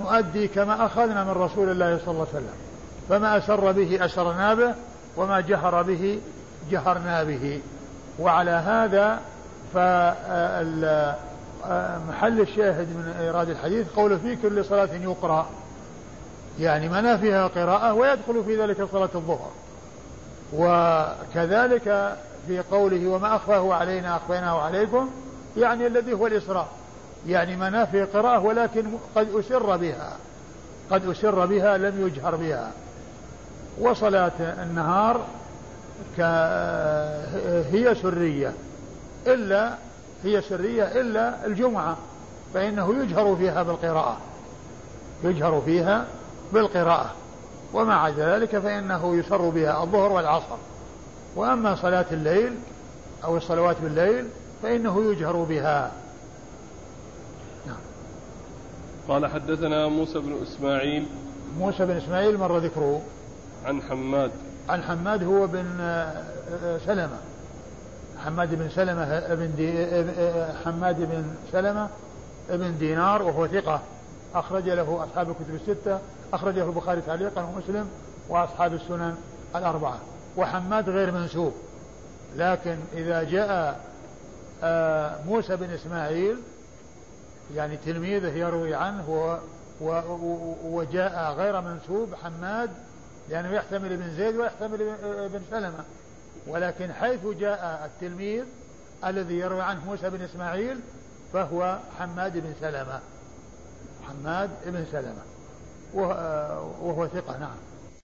نؤدي كما أخذنا من رسول الله صلى الله عليه وسلم. فما أسر به أسرنا به وما جهر به جهرنا به. وعلى هذا فمحل الشاهد من إيراد الحديث قوله في كل صلاة يقرأ. يعني ما فيها قراءة ويدخل في ذلك صلاة الظهر. وكذلك في قوله وما أخفاه علينا أخفيناه عليكم يعني الذي هو الإسراء. يعني منافي قراءة ولكن قد أسر بها قد أسر بها لم يجهر بها. وصلاة النهار هي سرية إلا هي سرية إلا الجمعة فإنه يجهر فيها بالقراءة يجهر فيها بالقراءة. وما عدا ذلك فإنه يسر بها الظهر والعصر. وأما صلاة الليل أو الصلوات بالليل فإنه يجهر بها. نعم. قال حدثنا موسى بن إسماعيل. موسى بن إسماعيل مر ذكره. عن حماد. عن حماد هو بن سلمة. حماد بن سلمة بن دي حماد بن سلمة ابن دينار وهو ثقة. أخرج له أصحاب الكتب الستة أخرجه البخاري تعليقا ومسلم وأصحاب السنن الأربعة. وحماد غير منسوب. لكن إذا جاء آه، موسى بن إسماعيل يعني تلميذه يروي عنه وجاء غير منسوب حماد لأنه يحتمل ابن زيد ويحتمل ابن سلمة. ولكن حيث جاء التلميذ الذي يروي عنه موسى بن إسماعيل فهو حماد بن سلمة. حماد بن سلمة. وهو ثقة نعم.